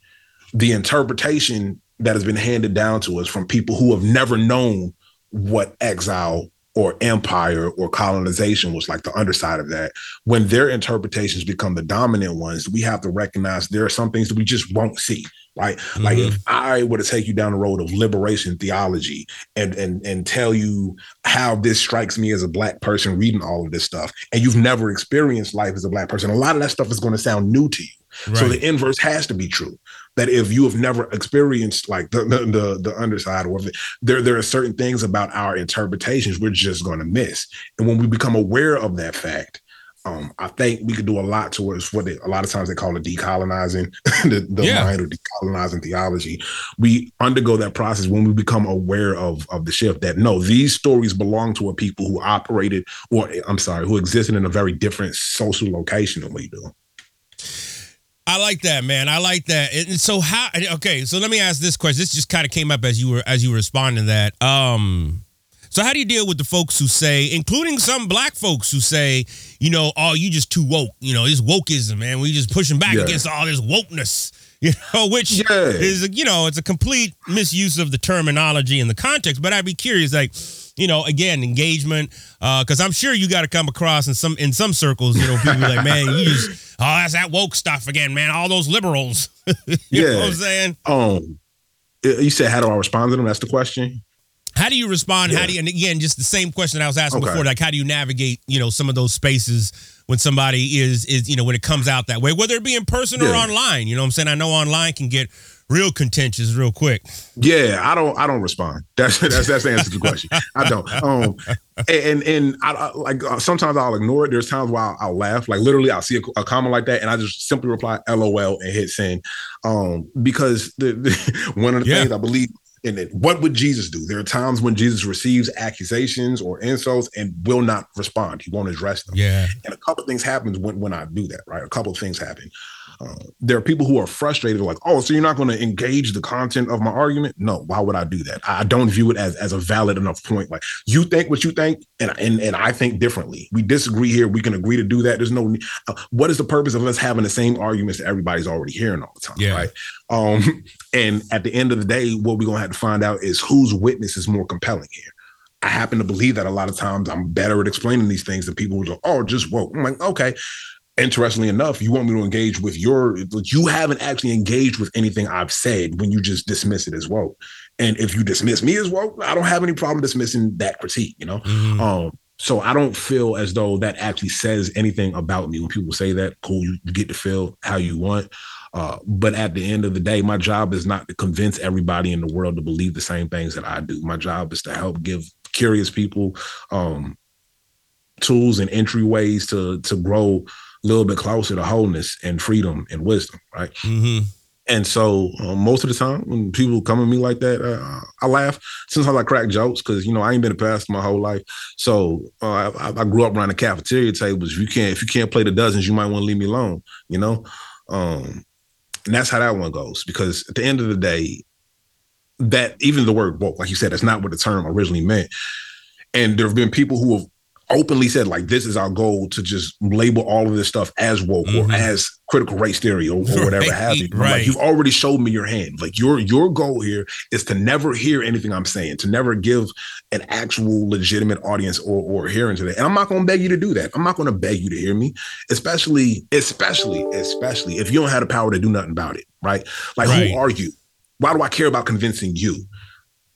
S10: the interpretation that has been handed down to us from people who have never known what exile or empire or colonization was like the underside of that when their interpretations become the dominant ones we have to recognize there are some things that we just won't see right mm-hmm. like if i were to take you down the road of liberation theology and and and tell you how this strikes me as a black person reading all of this stuff and you've never experienced life as a black person a lot of that stuff is going to sound new to you so the inverse has to be true. That if you have never experienced like the the the, the underside, or it, there there are certain things about our interpretations we're just going to miss. And when we become aware of that fact, um, I think we could do a lot towards what they, a lot of times they call it decolonizing the, the
S9: Yeah.
S10: mind or decolonizing theology. We undergo that process when we become aware of of the shift. That no, these stories belong to a people who operated, or I'm sorry, who existed in a very different social location than we do.
S9: I like that, man. I like that. And so how okay, so let me ask this question. This just kind of came up as you were as you were responding to that. Um so how do you deal with the folks who say, including some black folks who say, you know, oh, you just too woke, you know, this wokeism, man. We just pushing back
S10: Yeah.
S9: against all this wokeness. You know, which
S10: Yeah.
S9: is you know, it's a complete misuse of the terminology and the context. But I'd be curious, like, you know, again, engagement, because I'm sure you got to come across in some in some circles, you know, people be like, man, you just oh, that's that woke stuff again, man. All those liberals. you
S10: Yeah.
S9: know what I'm saying?
S10: Um, you said, how do I respond to them? That's the question.
S9: How do you respond? How do you, and again, just the same question I was asking
S10: Okay.
S9: before, like how do you navigate, you know, some of those spaces when somebody is is, you know, when it comes out that way, whether it be in person or online. You know what I'm saying? I know online can get real contentious real quick.
S10: Yeah, I don't. I don't respond. That's that's that's the answer to the question. I don't. Um, and and I, I like uh, sometimes I'll ignore it. There's times where I'll, I'll laugh. Like literally, I'll see a, a comment like that, and I just simply reply LOL and hit send. Um, because the, the one of the
S9: Yeah.
S10: things I believe in it. What would Jesus do? There are times when Jesus receives accusations or insults and will not respond. He won't address them.
S9: Yeah.
S10: And a couple of things happens when, when I do that, right? A couple of things happen. Uh, there are people who are frustrated, like, oh, so you're not going to engage the content of my argument? No, why would I do that? I don't view it as, as a valid enough point. Like, you think what you think, and, and and I think differently. We disagree here. We can agree to do that. There's no. Uh, what is the purpose of us having the same arguments that everybody's already hearing all the time,
S9: Yeah.
S10: right? Um, and at the end of the day, what we're gonna have to find out is whose witness is more compelling here. I happen to believe that a lot of times I'm better at explaining these things than people who go, oh, just woke. I'm like, okay. Interestingly enough, you want me to engage with your, you haven't actually engaged with anything I've said when you just dismiss it as woke. And if you dismiss me as woke, I don't have any problem dismissing that critique, you know?
S9: Mhm.
S10: Um, so I don't feel as though that actually says anything about me when people say that. Cool, you, get to feel how you want. Uh, but at the end of the day, my job is not to convince everybody in the world to believe the same things that I do. My job is to help give curious people um, tools and entryways to to grow little bit closer to wholeness and freedom and wisdom, right?
S9: Mm-hmm.
S10: And so uh, most of the time when people come at me like that, uh, I laugh. Sometimes I crack jokes because you know I ain't been a pastor my whole life. So uh, I, I, grew up around the cafeteria tables. If you can't if you can't play the dozens, you might want to leave me alone. You know, um, and that's how that one goes. Because at the end of the day, that even the word woke, like you said, that's not what the term originally meant. And there have been people who have openly said like this is our goal to just label all of this stuff as woke mm-hmm. or as critical race theory or, or whatever right, have you. Right. Like you've already showed me your hand. Like your your goal here is to never hear anything I'm saying, to never give an actual legitimate audience or or hearing to that. And I'm not gonna beg you to do that. I'm not gonna beg you to hear me, especially, especially, especially if you don't have the power to do nothing about it, right? Like right. who are you? Why do I care about convincing you?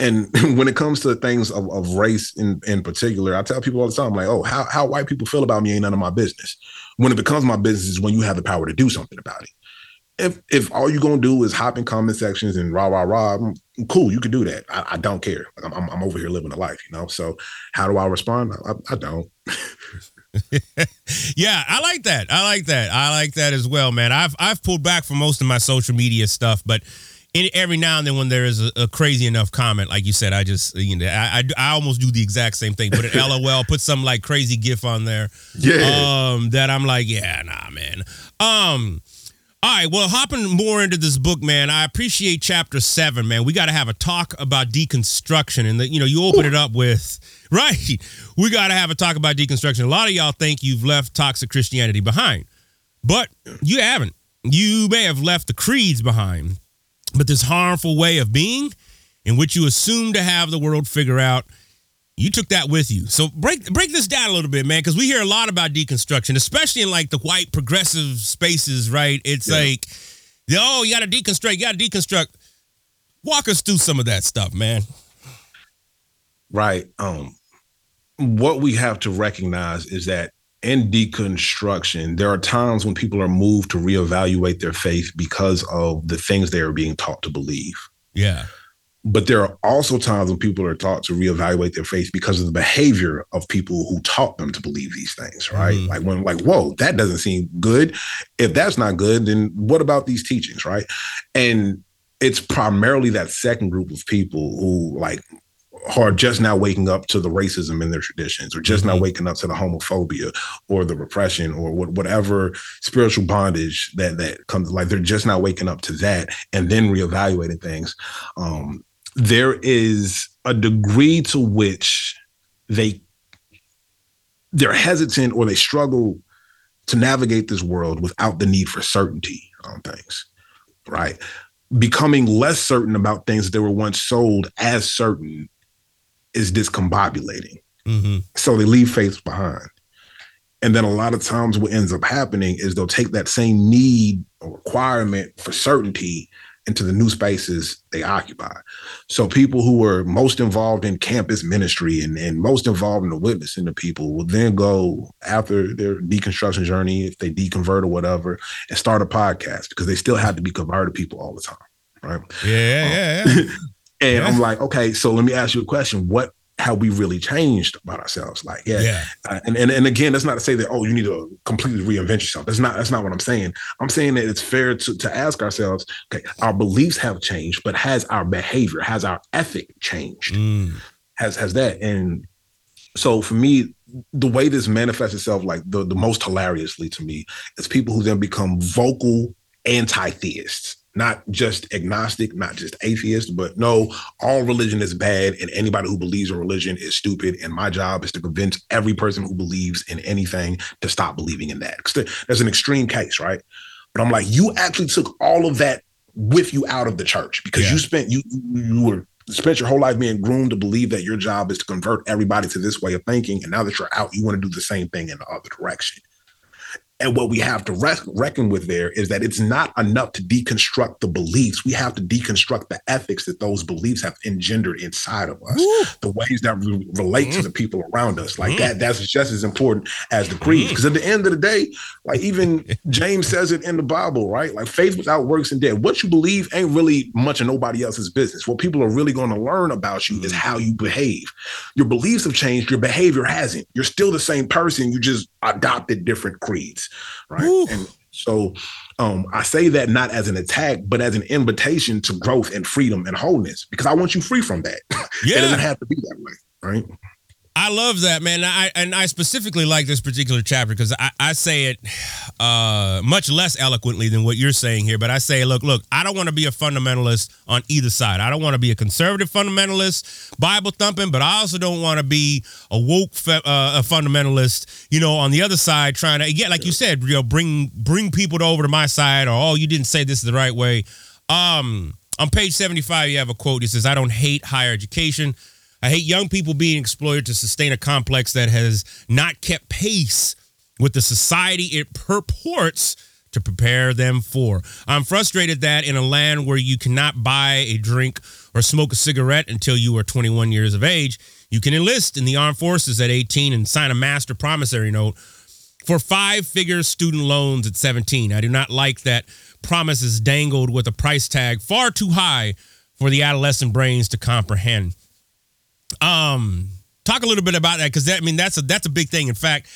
S10: And when it comes to things of, of race in, in particular, I tell people all the time, like, oh, how, how white people feel about me ain't none of my business. When it becomes my business is when you have the power to do something about it. If if all you're gonna do is hop in comment sections and rah rah rah, cool, you can do that. I, I don't care. I'm, I'm, I'm over here living a life, you know. So how do I respond? I, I don't.
S9: yeah, I like that. I like that. I like that as well, man. I've I've pulled back from most of my social media stuff, but every now and then when there is a, a, crazy enough comment, like you said, I just you know I, I, I almost do the exact same thing. Put an LOL, put some like crazy GIF on there.
S10: Yeah.
S9: Um, that I'm like, yeah, nah, man. Um. All right, well, hopping more into this book, man, I appreciate chapter seven, man. We got to have a talk about deconstruction, and the, you know, you open it up with right. We got to have a talk about deconstruction. A lot of y'all think you've left toxic Christianity behind, but you haven't. You may have left the creeds behind, but this harmful way of being in which you assume to have the world figure out you took that with you. So break break this down a little bit man because we hear a lot about deconstruction especially in like the white progressive spaces right? It's yeah. like oh you gotta deconstruct you gotta deconstruct. Walk us through some of that stuff man.
S10: Right um what we have to recognize is that in deconstruction, there are times when people are moved to reevaluate their faith because of the things they are being taught to believe.
S9: Yeah.
S10: But there are also times when people are taught to reevaluate their faith because of the behavior of people who taught them to believe these things, right? Mm. Like when, like, whoa, that doesn't seem good. If that's not good, then what about these teachings, right? And it's primarily that second group of people who like are just now waking up to the racism in their traditions or just mm-hmm. now waking up to the homophobia or the repression or whatever spiritual bondage that that comes like they're just now waking up to that and then reevaluating things um, there is a degree to which they they're hesitant or they struggle to navigate this world without the need for certainty on things right becoming less certain about things that they were once sold as certain is discombobulating. Mm-hmm. So they leave faith behind. And then a lot of times what ends up happening is they'll take that same need or requirement for certainty into the new spaces they occupy. So people who are most involved in campus ministry and, and most involved in the witnessing to people will then go after their deconstruction journey, if they deconvert or whatever, and start a podcast because they still have to be converted people all the time. Right.
S9: Yeah, yeah, yeah.
S10: And yeah. I'm like, okay, so let me ask you a question. What have we really changed about ourselves? Like, yeah. yeah. Uh, and, and and again, that's not to say that, oh, you need to completely reinvent yourself. That's not that's not what I'm saying. I'm saying that it's fair to, to ask ourselves, okay, our beliefs have changed, but has our behavior, has our ethic changed? Mm. Has has that? And so for me, the way this manifests itself, like the, the most hilariously to me, is people who then become vocal anti-theists not just agnostic, not just atheist, but no, all religion is bad and anybody who believes in religion is stupid. And my job is to convince every person who believes in anything to stop believing in that. There's an extreme case, right? But I'm like, you actually took all of that with you out of the church because yeah. you spent you you were spent your whole life being groomed to believe that your job is to convert everybody to this way of thinking. And now that you're out, you want to do the same thing in the other direction. And what we have to reckon with there is that it's not enough to deconstruct the beliefs. We have to deconstruct the ethics that those beliefs have engendered inside of us, Woo. the ways that we relate mm. to the people around us. Like mm. that, that's just as important as the creed. Because mm. at the end of the day, like even James says it in the Bible, right? Like faith without works and dead. What you believe ain't really much of nobody else's business. What people are really going to learn about you is mm. how you behave. Your beliefs have changed, your behavior hasn't. You're still the same person. You just adopted different creeds right? And so um, I say that not as an attack, but as an invitation to growth and freedom and wholeness, because I want you free from that. Yeah. it doesn't have to be that way, right?
S9: I love that, man. I and I specifically like this particular chapter because I, I say it uh, much less eloquently than what you're saying here. But I say, look, look, I don't want to be a fundamentalist on either side. I don't want to be a conservative fundamentalist, Bible thumping, but I also don't want to be a woke uh, a fundamentalist. You know, on the other side, trying to again, like you said, you know, bring bring people over to my side, or oh, you didn't say this the right way. Um, on page 75, you have a quote. It says, "I don't hate higher education." I hate young people being exploited to sustain a complex that has not kept pace with the society it purports to prepare them for. I'm frustrated that in a land where you cannot buy a drink or smoke a cigarette until you are 21 years of age, you can enlist in the armed forces at 18 and sign a master promissory note for five figure student loans at 17. I do not like that promises dangled with a price tag far too high for the adolescent brains to comprehend. Um, talk a little bit about that because that I mean that's a that's a big thing. In fact,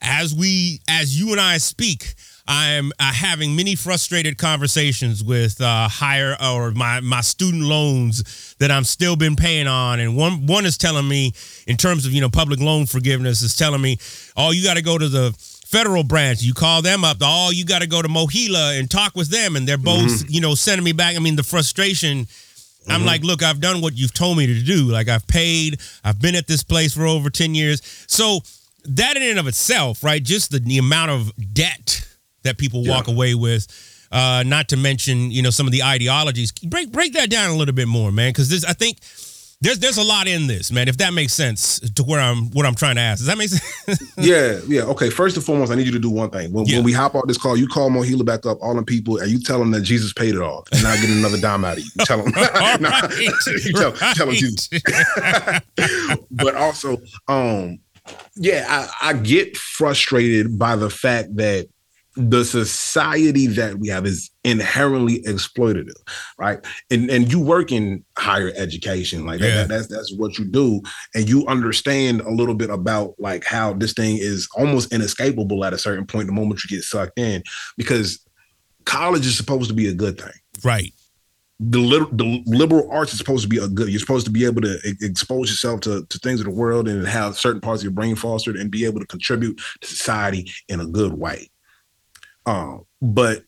S9: as we as you and I speak, I'm uh, having many frustrated conversations with uh, higher or my my student loans that I'm still been paying on, and one one is telling me in terms of you know public loan forgiveness is telling me, oh, you got to go to the federal branch. You call them up. Oh, you got to go to MOHELA and talk with them, and they're both mm-hmm. you know sending me back. I mean, the frustration Mm-hmm. I'm like, look, I've done what you've told me to do. Like I've paid, I've been at this place for over 10 years. So that in and of itself, right? Just the, the amount of debt that people yeah. walk away with. Uh, not to mention, you know, some of the ideologies. Break break that down a little bit more, man, because this I think there's there's a lot in this, man. If that makes sense to where I'm what I'm trying to ask. Does that make sense?
S10: yeah, yeah. Okay. First and foremost, I need you to do one thing. When, yeah. when we hop on this call, you call MOHELA back up, all the people, and you tell them that Jesus paid it all, and not get another dime out of you. You tell them. nah, you tell, right. tell them Jesus. but also, um, yeah, I, I get frustrated by the fact that the society that we have is inherently exploitative, right? And and you work in higher education, like yeah. that, that's that's what you do, and you understand a little bit about like how this thing is almost inescapable at a certain point. The moment you get sucked in, because college is supposed to be a good thing,
S9: right?
S10: The, the liberal arts is supposed to be a good. You're supposed to be able to expose yourself to, to things of the world and have certain parts of your brain fostered and be able to contribute to society in a good way um, but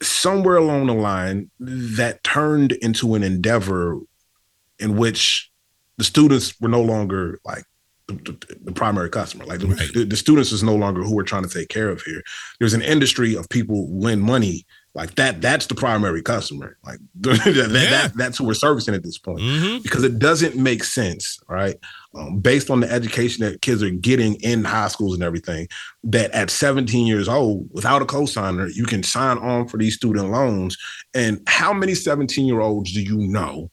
S10: somewhere along the line, that turned into an endeavor in which the students were no longer like the, the, the primary customer. Like right. the, the, students is no longer who we're trying to take care of here. There's an industry of people who lend money like that. That's the primary customer. Like that, yeah. that, that's who we're servicing at this point mm-hmm. because it doesn't make sense, right? um, based on the education that kids are getting in high schools and everything, that at 17 years old, without a cosigner, you can sign on for these student loans. And how many 17 year olds do you know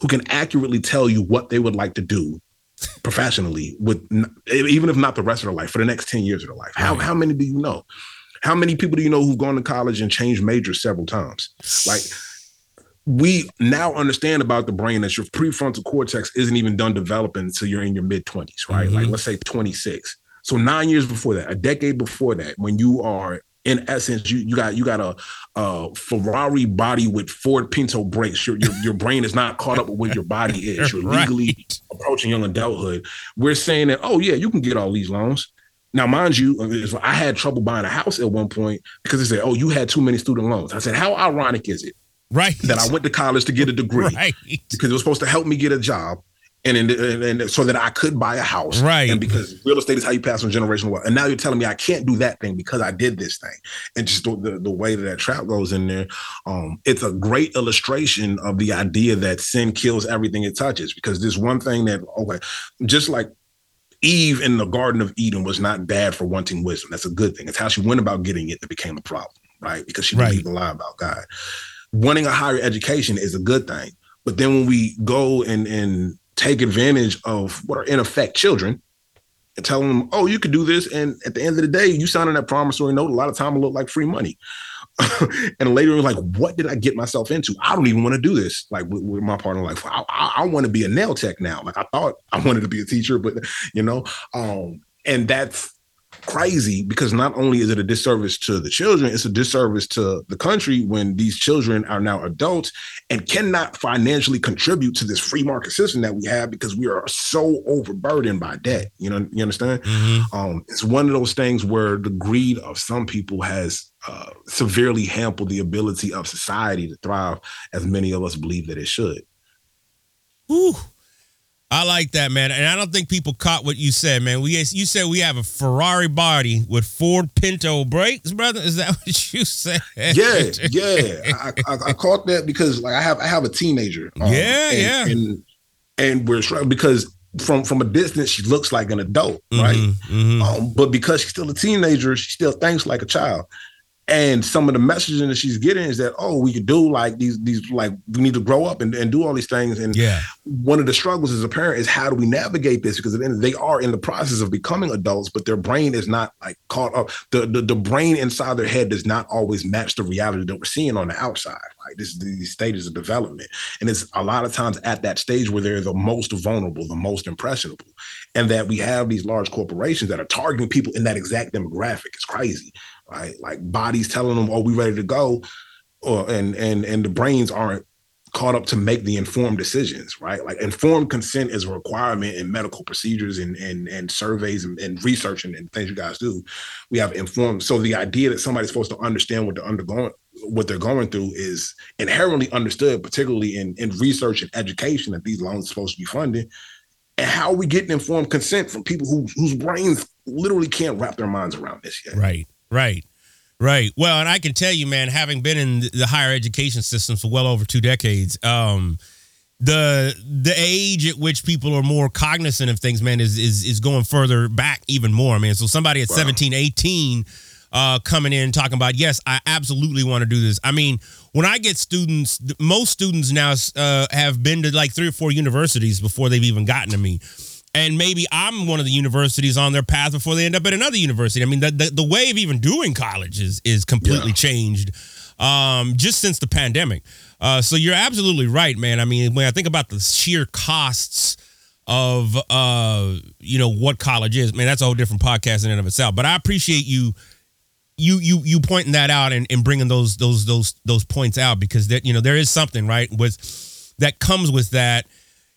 S10: who can accurately tell you what they would like to do professionally with even if not the rest of their life for the next 10 years of their life? How, how many do you know? How many people do you know who've gone to college and changed majors several times? Like we now understand about the brain that your prefrontal cortex isn't even done developing until you're in your mid 20s, right? Mm-hmm. Like let's say 26. So nine years before that, a decade before that, when you are in essence, you you got you got a, a Ferrari body with Ford Pinto brakes. Your, your your brain is not caught up with where your body is. You're legally right. approaching young adulthood. We're saying that, oh yeah, you can get all these loans. Now, mind you, I had trouble buying a house at one point because they said, "Oh, you had too many student loans." I said, "How ironic is it
S9: Right.
S10: That I went to college to get a degree. Right. Because it was supposed to help me get a job. And, in, and, and so that I could buy a house,
S9: right?
S10: And because real estate is how you pass on generational wealth, and now you're telling me I can't do that thing because I did this thing, and just the, the, way that that trap goes in there, um, it's a great illustration of the idea that sin kills everything it touches. Because there's one thing that okay, just like Eve in the Garden of Eden was not bad for wanting wisdom. That's a good thing. It's how she went about getting it that became a problem, right? Because she
S9: Right.
S10: believed a lie about God. Wanting a higher education is a good thing. But then when we go and and take advantage of what are in effect children and tell them, oh, you could do this. And at the end of the day, you signing that promissory note, a lot of time it look like free money. and later like, what did I get myself into? I don't even want to do this. Like with, with my partner, like I, I, I want to be a nail tech now. Like I thought I wanted to be a teacher, but you know, um, and that's crazy because not only is it a disservice to the children, it's a disservice to the country when these children are now adults and cannot financially contribute to this free market system that we have because we are so overburdened by debt. You know, you understand? Um, it's one of those things where the greed of some people has uh, severely hampered the ability of society to thrive, as many of us believe that it should.
S9: Whew. I like that, man. And I don't think people caught what you said, man. We you said we have a Ferrari body with Ford Pinto brakes, brother. Is that what you said?
S10: Yeah, yeah. I, I, I caught that because like I have I have a teenager. um,
S9: Yeah,
S10: and,
S9: yeah.
S10: and and we're trying because from from a distance she looks like an adult, right?
S9: Mhm, mhm.
S10: Um, but because she's still a teenager, she still thinks like a child. And some of the messaging that she's getting is that, oh, we could do like these, these like we need to grow up and, and do all these things. And
S9: Yeah.
S10: one of the struggles as a parent is how do we navigate this? Because at the end, they are in the process of becoming adults, but their brain is not like caught up. The, the the brain inside their head does not always match the reality that we're seeing on the outside. like This is these stages of development. And it's a lot of times at that stage where they're the most vulnerable, the most impressionable. And that we have these large corporations that are targeting people in that exact demographic. It's crazy. Right. Like bodies telling them, oh, we ready to go. Or and and and the brains aren't caught up to make the informed decisions, right? Like informed consent is a requirement in medical procedures and and, and surveys and, and research and, and things you guys do. We have informed. So the idea that somebody's supposed to understand what they're undergoing, what they're going through is inherently understood, particularly in, in research and education that these loans are supposed to be funded. And how are we getting informed consent from people who whose brains literally can't wrap their minds around this yet?
S9: Right, right, right. Well, and I can tell you, man, having been in the higher education system for well over two decades, um, the the age at which people are more cognizant of things, man, is is is going further back even more. I mean, so somebody at
S10: Wow.
S9: 17, 18 uh, coming in talking about, yes, I absolutely want to do this. I mean, when I get students, most students now uh, have been to like three or four universities before they've even gotten to me. And maybe I'm one of the universities on their path before they end up at another university. I mean, the, the, the way of even doing college is, is completely
S10: Yeah.
S9: changed um, just since the pandemic. Uh, so you're absolutely right, man. I mean, when I think about the sheer costs of uh, you know what college is, man, that's a whole different podcast in and of itself. But I appreciate you you you you pointing that out and, and bringing those those those those points out because that you know there is something right with that comes with that,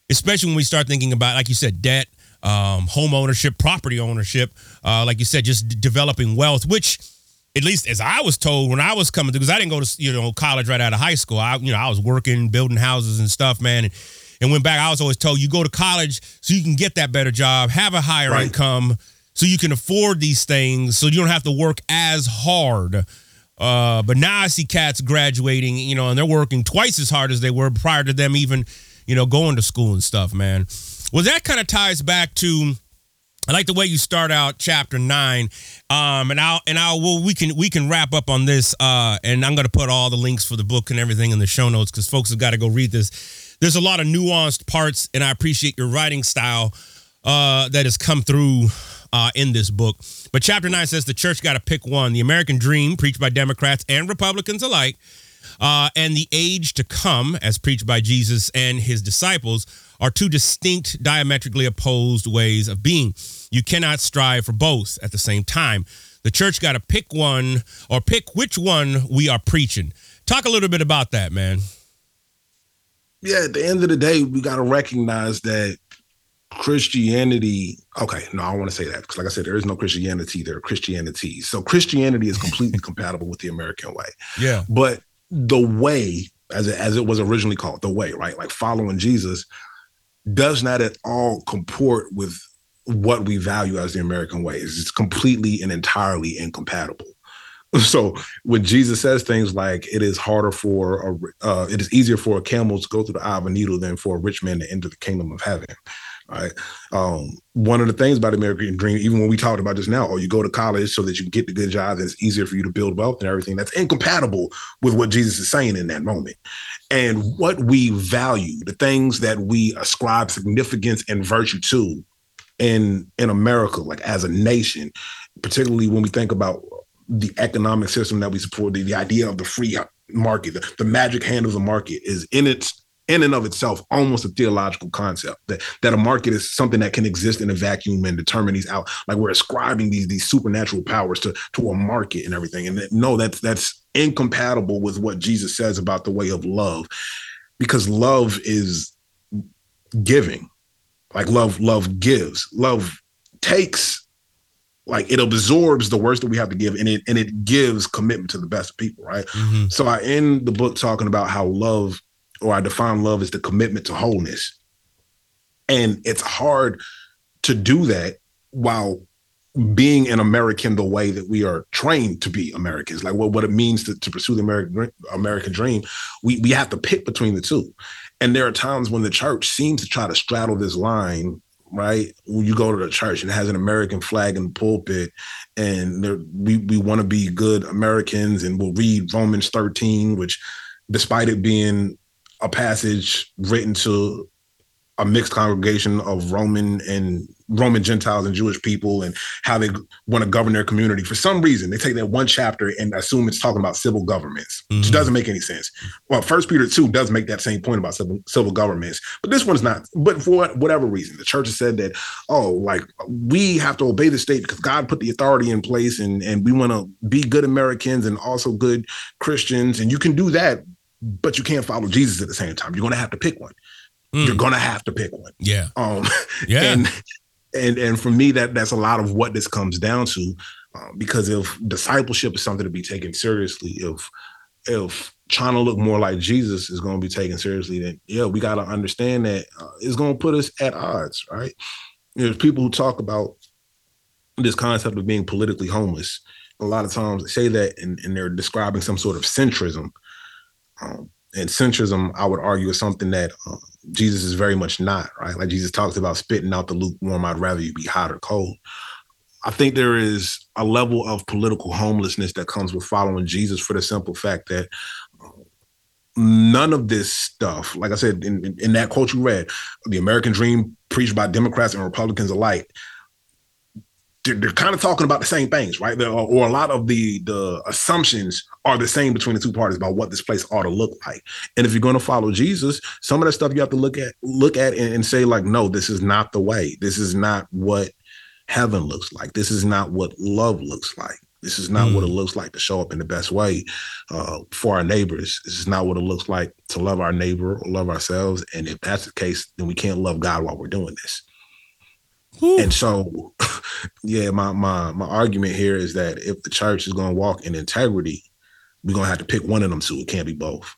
S9: especially when we start thinking about like you said debt, um, home ownership, property ownership, uh, like you said, just d- developing wealth, which at least as I was told when I was coming through, because I didn't go to you know college right out of high school. I you know I was working, building houses and stuff, man. And, and went back. I was always told you go to college so you can get that better job, have a higher
S10: Right.
S9: income, so you can afford these things, so you don't have to work as hard. Uh, but now I see cats graduating, you know, and they're working twice as hard as they were prior to them even, you know, going to school and stuff, man. Well, that kind of ties back to I like the way you start out chapter nine, um, and I'll and I'll well we can we can wrap up on this, uh, and I'm gonna put all the links for the book and everything in the show notes because folks have got to go read this. There's a lot of nuanced parts, and I appreciate your writing style uh, that has come through uh, in this book. But chapter nine says the church got to pick one: the American dream, preached by Democrats and Republicans alike, uh, and the age to come, as preached by Jesus and his disciples, are two distinct, diametrically opposed ways of being. You cannot strive for both at the same time. The church got to pick one or pick which one we are preaching. Talk a little bit about that, man.
S10: yeah, at the end of the day, we got to recognize that Christianity. Okay, no, I don't want to say that because, like I said, there is no Christianity. There are Christianities. So Christianity is completely compatible with the American way.
S9: Yeah.
S10: But the way, as it, as it was originally called, the way, right, like following Jesus, does not at all comport with what we value as the American way. It's completely and entirely incompatible. So when Jesus says things like it is harder for a, uh, it is easier for a camel to go through the eye of a needle than for a rich man to enter the kingdom of heaven. Right. Um, one of the things about the American dream, even when we talked about this now, or oh, you go to college so that you can get the good job, and it's easier for you to build wealth and everything. That's incompatible with what Jesus is saying in that moment. And what we value, the things that we ascribe significance and virtue to in in America, like as a nation, particularly when we think about the economic system that we support, the, the idea of the free market, the, the magic hand of the market is in its in and of itself almost a theological concept that that a market is something that can exist in a vacuum and determine these out like we're ascribing these these supernatural powers to to a market and everything. And no that's that's incompatible with what Jesus says about the way of love because love is giving. Like love love gives. Love takes like it absorbs the worst that we have to give and it and it gives commitment to the best people right? Mm-hmm. so i end the book talking about how love or I define love as the commitment to wholeness. And it's hard to do that while being an American the way that we are trained to be Americans, like what, what it means to, to pursue the American American dream, we we have to pick between the two. And there are times when the church seems to try to straddle this line, right? When you go to the church and it has an American flag in the pulpit, and we we want to be good Americans, and we'll read Romans 13, which despite it being a passage written to a mixed congregation of Roman and Roman Gentiles and Jewish people and how they want to govern their community. For some reason, they take that one chapter and assume it's talking about civil governments, mm-hmm. which doesn't make any sense. Well, First Peter 2 does make that same point about civil, civil governments, but this one's not. But for whatever reason, the church has said that, oh, like we have to obey the state because God put the authority in place and, and we want to be good Americans and also good Christians. And you can do that but you can't follow Jesus at the same time. You're gonna have to pick one. Mm. You're gonna have to pick one.
S9: Yeah.
S10: Um. Yeah. And and and for me, that that's a lot of what this comes down to, um, because if discipleship is something to be taken seriously, if if trying to look more like Jesus is going to be taken seriously, then yeah, we got to understand that uh, it's going to put us at odds, right? There's people who talk about this concept of being politically homeless. A lot of times they say that and, and they're describing some sort of centrism um, and centrism, I would argue, is something that uh, Jesus is very much not, right? Like Jesus talks about spitting out the lukewarm, I'd rather you be hot or cold. I think there is a level of political homelessness that comes with following Jesus for the simple fact that uh, none of this stuff, like I said, in, in, in that quote you read, the American dream preached by Democrats and Republicans alike, they're, they're kind of talking about the same things, right? Or, or, a lot of the the assumptions are the same between the two parties about what this place ought to look like. And if you're going to follow Jesus, some of that stuff you have to look at look at and, and say like, no, this is not the way. This is not what heaven looks like. This is not what love looks like. This is not mm. what it mm. looks like to show up in the best way uh, for our neighbors. This is not what it looks like to love our neighbor or love ourselves. And if that's the case, then we can't love God while we're doing this. And so, yeah, my my my argument here is that if the church is going to walk in integrity, we're gonna have to pick one of them two. It can't be both.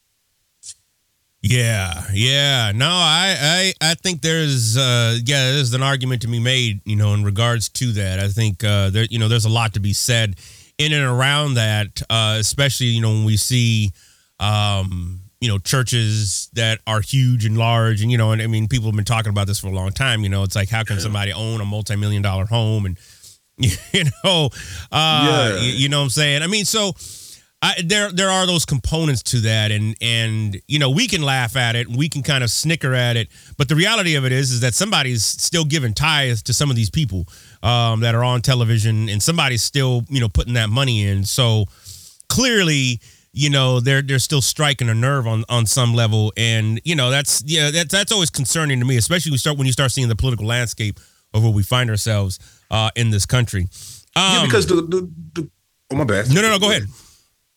S9: Yeah, yeah. No, I I I think there's uh yeah, there's an argument to be made, you know, in regards to that. I think uh there you know, there's a lot to be said in and around that, uh, especially, you know, when we see um you know churches that are huge and large and you know and i mean people have been talking about this for a long time you know it's like how can somebody own a multi-million dollar home and you know uh yeah. you, you know what i'm saying? I mean so I, there there are those components to that and and you know we can laugh at it we can kind of snicker at it but the reality of it is is that somebody's still giving tithes to some of these people um, that are on television and somebody's still you know putting that money in. So clearly you know they're they're still striking a nerve on on some level. And you know that's yeah that's that's always concerning to me especially when you start when you start seeing the political landscape of where we find ourselves uh, in this country.
S10: Um, yeah because the, the, the oh my bad.
S9: No no no go ahead.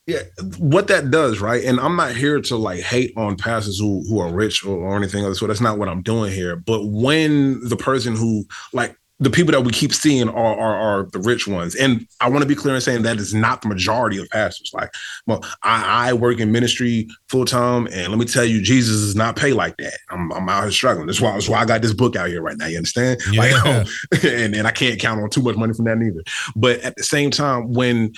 S10: Yeah what that does right and i'm not here to like hate on pastors who who are rich or, or anything the sort. That's not what i'm doing here. But when the person who like the people that we keep seeing are, are, are the rich ones. And I want to be clear in saying that is not the majority of pastors. Like, well, I, I work in ministry full time, and let me tell you, Jesus does not pay like that. I'm, I'm out here struggling. That's why, that's why I got this book out here right now. You understand? Yeah. Like, um, and, and I can't count on too much money from that either. But at the same time, when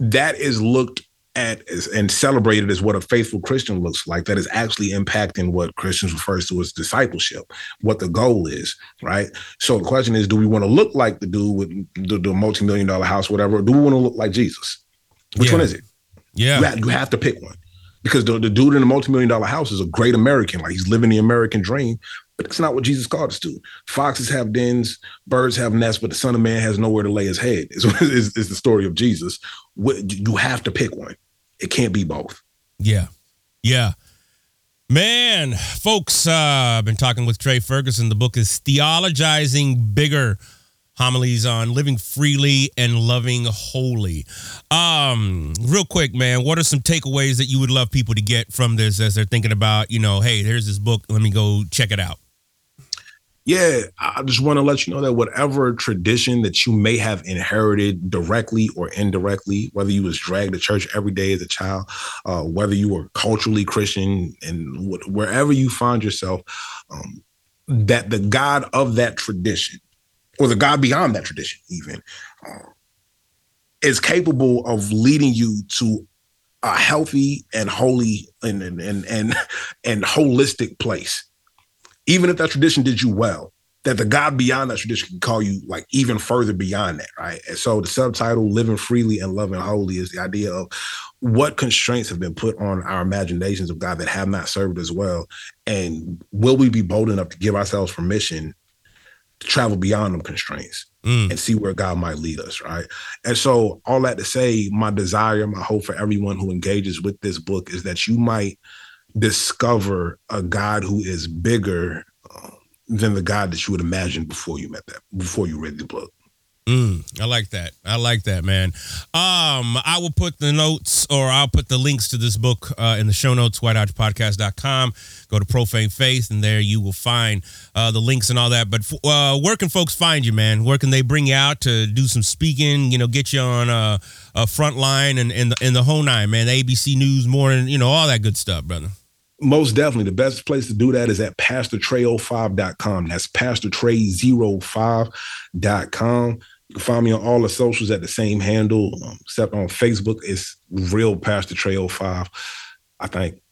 S10: that is looked at and celebrated as what a faithful Christian looks like that is actually impacting what Christians refers to as discipleship, what the goal is, right? So the question is, do we want to look like the dude with the, the multi-million dollar house, whatever, or do we want to look like Jesus? Which
S9: Yeah.
S10: one is it?
S9: Yeah.
S10: You have, you have to pick one. Because the, the dude in the multi-million dollar house is a great American, like he's living the American dream, but that's not what Jesus called us to. Foxes have dens, birds have nests, but the Son of Man has nowhere to lay his head. Is, is, is the story of Jesus. You have to pick one. It can't be both.
S9: Yeah. Yeah. Man, folks, uh, I've been talking with Trey Ferguson. The book is Theologizing Bigger Homilies on Living Freely and Loving Holy. Um, real quick, man, what are some takeaways that you would love people to get from this as they're thinking about, you know, hey, there's this book, let me go check it out?
S10: Yeah, I just want to let you know that whatever tradition that you may have inherited directly or indirectly, whether you was dragged to church every day as a child, uh, whether you were culturally Christian, and wh- wherever you find yourself, um, that the God of that tradition, or the God beyond that tradition, even, uh, is capable of leading you to a healthy and holy and and and and, and holistic place even if that tradition did you well, that the God beyond that tradition can call you like even further beyond that, right? And so the subtitle "Living Freely and Loving Holy" is the idea of what constraints have been put on our imaginations of God that have not served us well, and will we be bold enough to give ourselves permission to travel beyond them constraints
S9: Mm.
S10: and see where God might lead us, right? And so, all that to say, my desire, my hope for everyone who engages with this book is that you might discover a God who is bigger uh, than the God that you would imagine before you met that, before you read the book.
S9: Mm, I like that. I like that, man. Um, I will put the notes or I'll put the links to this book uh, in the show notes, whiteouchpodcast.com. Go to Profane Faith, and there you will find uh, the links and all that. But uh, where can folks find you, man? Where can they bring you out to do some speaking, you know, get you on a, a front line and, the, the whole nine, man? The ABC News morning, you know, all that good stuff, brother.
S10: Most definitely. The best place to do that is at pastortrey05.com. That's pastortrey05.com. You can find me on all the socials at the same handle, um, except on Facebook. It's real Pastor Trey 05. I think.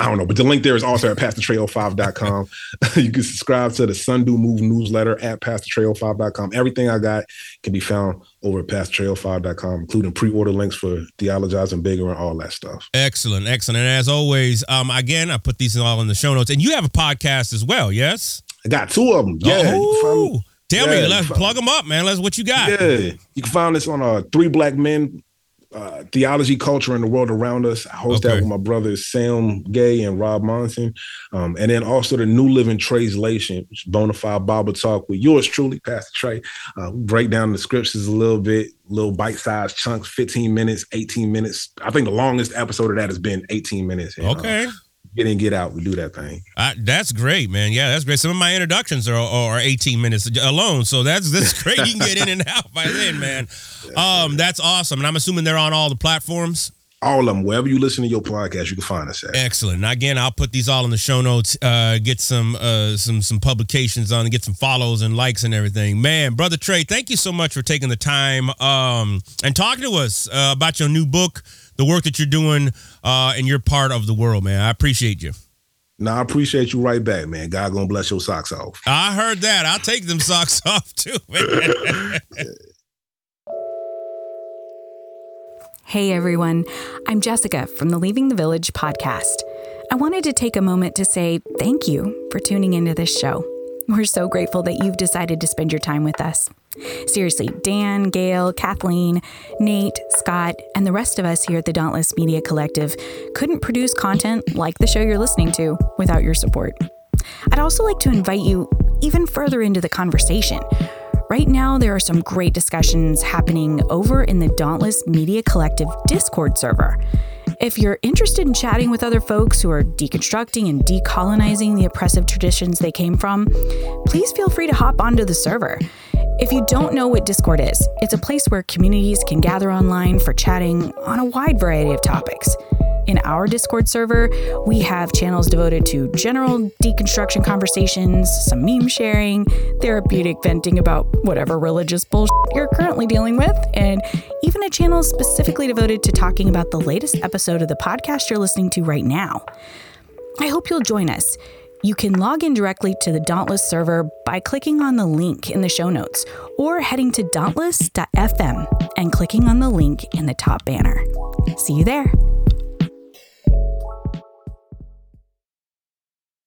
S10: I don't know, but the link there is also at pastortrey05.com. you can subscribe to the Sunday Move newsletter at pastortrey05.com. Everything I got can be found over at pastortrey05.com, including pre-order links for Theologizing Bigger and all that stuff.
S9: Excellent, excellent. And as always, um, again, I put these all in the show notes. And you have a podcast as well, yes?
S10: I got two of them. Yeah.
S9: Oh, tell
S10: Yeah,
S9: me, let's plug them up, man. Let's what you got.
S10: Yeah, you can find this on uh, Three Black Men, uh, Theology, Culture, and the World Around Us. I host
S9: Okay.
S10: that with my brothers Sam Gay and Rob Monson. Um, and then also the New Living Translation, Bonafide Bible Talk with yours truly, Pastor Trey. Uh, break down the scriptures a little bit, little bite-sized chunks, 15 minutes, 18 minutes. I think the longest episode of that has been 18 minutes. And, uh,
S9: Okay.
S10: Get in, get out. We do that thing.
S9: Uh, that's great, man. Yeah, that's great. Some of my introductions are, are 18 minutes alone, so that's that's great. You can get in and out by then, man. Um, that's awesome, and I'm assuming they're on all the platforms.
S10: All of them, wherever you listen to your podcast, you can find us at.
S9: Excellent. And again, I'll put these all in the show notes. Uh, get some uh, some some publications on, get some follows and likes and everything. Man, brother Trey, thank you so much for taking the time um, and talking to us uh, about your new book, the work that you're doing uh, in your part of the world, man. I appreciate you.
S10: Now I appreciate you right back, man. God gonna bless your socks off.
S9: I heard that. I'll take them socks off too, man.
S1: Hey everyone, I'm Jessica from the Leaving the Village podcast. I wanted to take a moment to say thank you for tuning into this show. We're so grateful that you've decided to spend your time with us. Seriously, Dan, Gail, Kathleen, Nate, Scott, and the rest of us here at the Dauntless Media Collective couldn't produce content like the show you're listening to without your support. I'd also like to invite you even further into the conversation. Right now, there are some great discussions happening over in the Dauntless Media Collective Discord server. If you're interested in chatting with other folks who are deconstructing and decolonizing the oppressive traditions they came from, please feel free to hop onto the server. If you don't know what Discord is, it's a place where communities can gather online for chatting on a wide variety of topics. In our Discord server, we have channels devoted to general deconstruction conversations, some meme sharing, therapeutic venting about whatever religious bullshit you're currently dealing with, and even a channel specifically devoted to talking about the latest episode of the podcast you're listening to right now. I hope you'll join us. You can log in directly to the Dauntless server by clicking on the link in the show notes or heading to dauntless.fm and clicking on the link in the top banner. See you there.